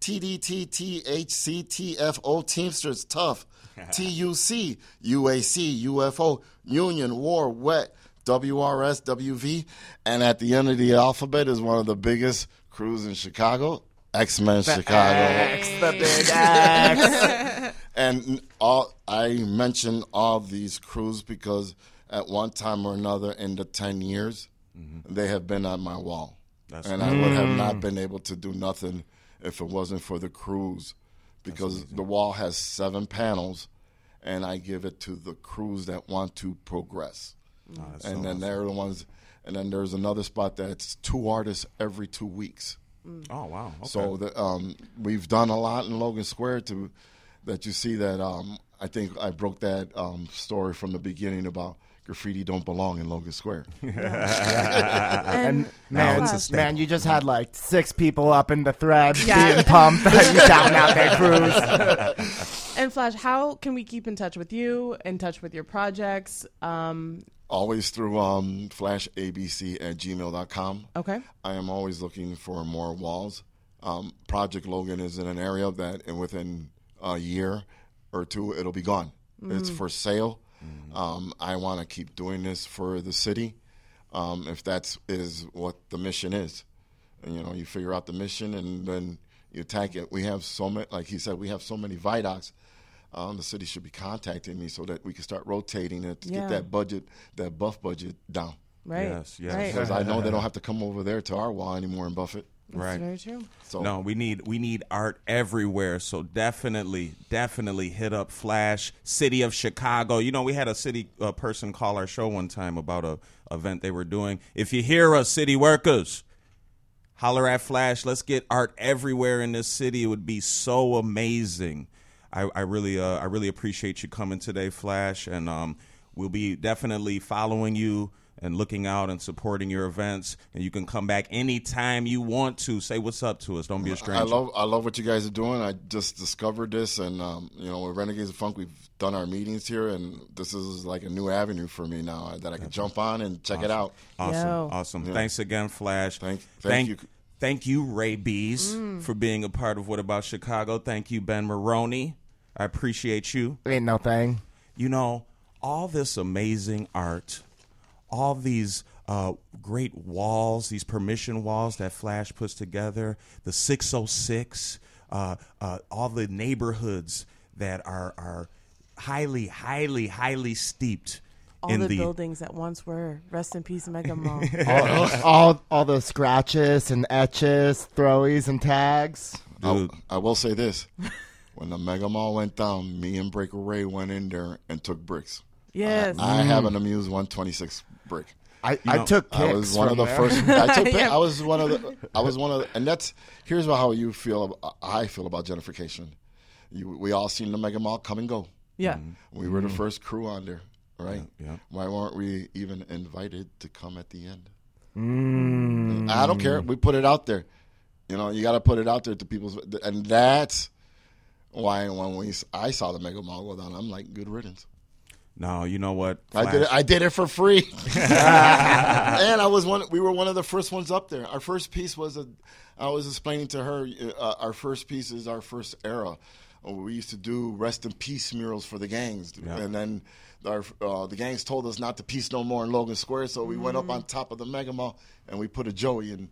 TDT, THC, TFO, Teamsters, Tough, TUC, UAC, UFO, Union, War, Wet, WRS, WV, and at the end of the alphabet is one of the biggest crews in Chicago, X Men Chicago. X, the big X. and all I mention all these crews because at one time or another in the ten years, they have been on my wall, That's and I would have Mm. not been able to do nothing if it wasn't for the crews, because the wall has seven panels, and I give it to the crews that want to progress, that's and so then they're the ones, and then there's another spot that's two artists every two weeks. Oh wow. Okay. So the, um, we've done a lot in Logan Square to that you see that um, I think I broke that um, story from the beginning about graffiti don't belong in Logan Square. and man, it's a man, you just had like six people up in the thread Yeah. being pumped that you down out there, Cruz. And Flash, how can we keep in touch with you? In touch with your projects? Um, always through um, flashabc at gmail.com. okay. I am always looking for more walls. Um, Project Logan is in an area that, and within a year or two, it'll be gone. It's for sale. Um, I want to keep doing this for the city, um, if that's is what the mission is. And, you know, you figure out the mission and then you attack it. We have so many, like he said, we have so many viaducts. Um, the city should be contacting me so that we can start rotating it to Yeah. get that budget, that buff budget down. Right. Yes, yes. Right. Because I know they don't have to come over there to our wall anymore in Buffett. That's Right. very true. So No, we need we need art everywhere. So definitely, definitely hit up Flash City of Chicago. You know, we had a city uh, person call our show one time about a event they were doing. If you hear us, city workers, holler at Flash. Let's get art everywhere in this city. It would be so amazing. I, I really uh, I really appreciate you coming today, Flash, and um, we'll be definitely following you and looking out and supporting your events. And you can come back anytime you want to. Say what's up to us. Don't be a stranger. I love I love what you guys are doing. I just discovered this, and um, you know, with Renegades of Funk, we've done our meetings here, and this is like a new avenue for me now that I can jump on and check it out. Awesome, Yo. awesome. Yeah. Thanks again, Flash. Thank- thank you. Thank you, Ray Bees, Mm. for being a part of What About Chicago. Thank you, Ben Maroney. I appreciate you. Ain't no thing. You know, all this amazing art, all these uh, great walls, these permission walls that Flash puts together, the 606, uh, uh, all the neighborhoods that are, are highly, highly, highly steeped All in the, the buildings that once were. Rest in peace, Mega Mall. all, all, all the scratches and etches, throwies and tags. Dude. I, I will say this: when the Mega Mall went down, me and Breaker Ray went in there and took bricks. yes. I have an Amused 126 brick. I, I know, took I was one of the there. first. I took. Yeah. I was one of the. I was one of, the, and that's here's how you feel. Uh, I feel about gentrification. You, we all seen the Mega Mall come and go. yeah. Mm-hmm. We were the mm-hmm. first crew on there, right? yeah. Why weren't we even invited to come at the end? Mm. I don't care. We put it out there. You know, you got to put it out there to people, and that's why when we I saw the Mega Mall go down, I'm like, good riddance. No, you know what? I did it. I did it for free, and I was one. We were one of the first ones up there. Our first piece was a. I was explaining to her. Uh, our first piece is our first era. Uh, We used to do rest in peace murals for the gangs, and then our uh, the gangs told us not to peace no more in Logan Square. So we went up on top of the Mega Mall and we put a Joey, and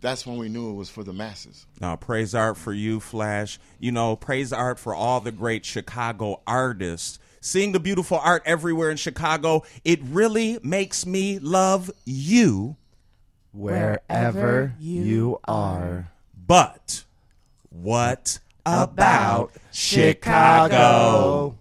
that's when we knew it was for the masses. Now, praise art for you, Flash. You know, praise art for all the great Chicago artists. Seeing the beautiful art everywhere in Chicago, it really makes me love you. Wherever you are. But what about Chicago.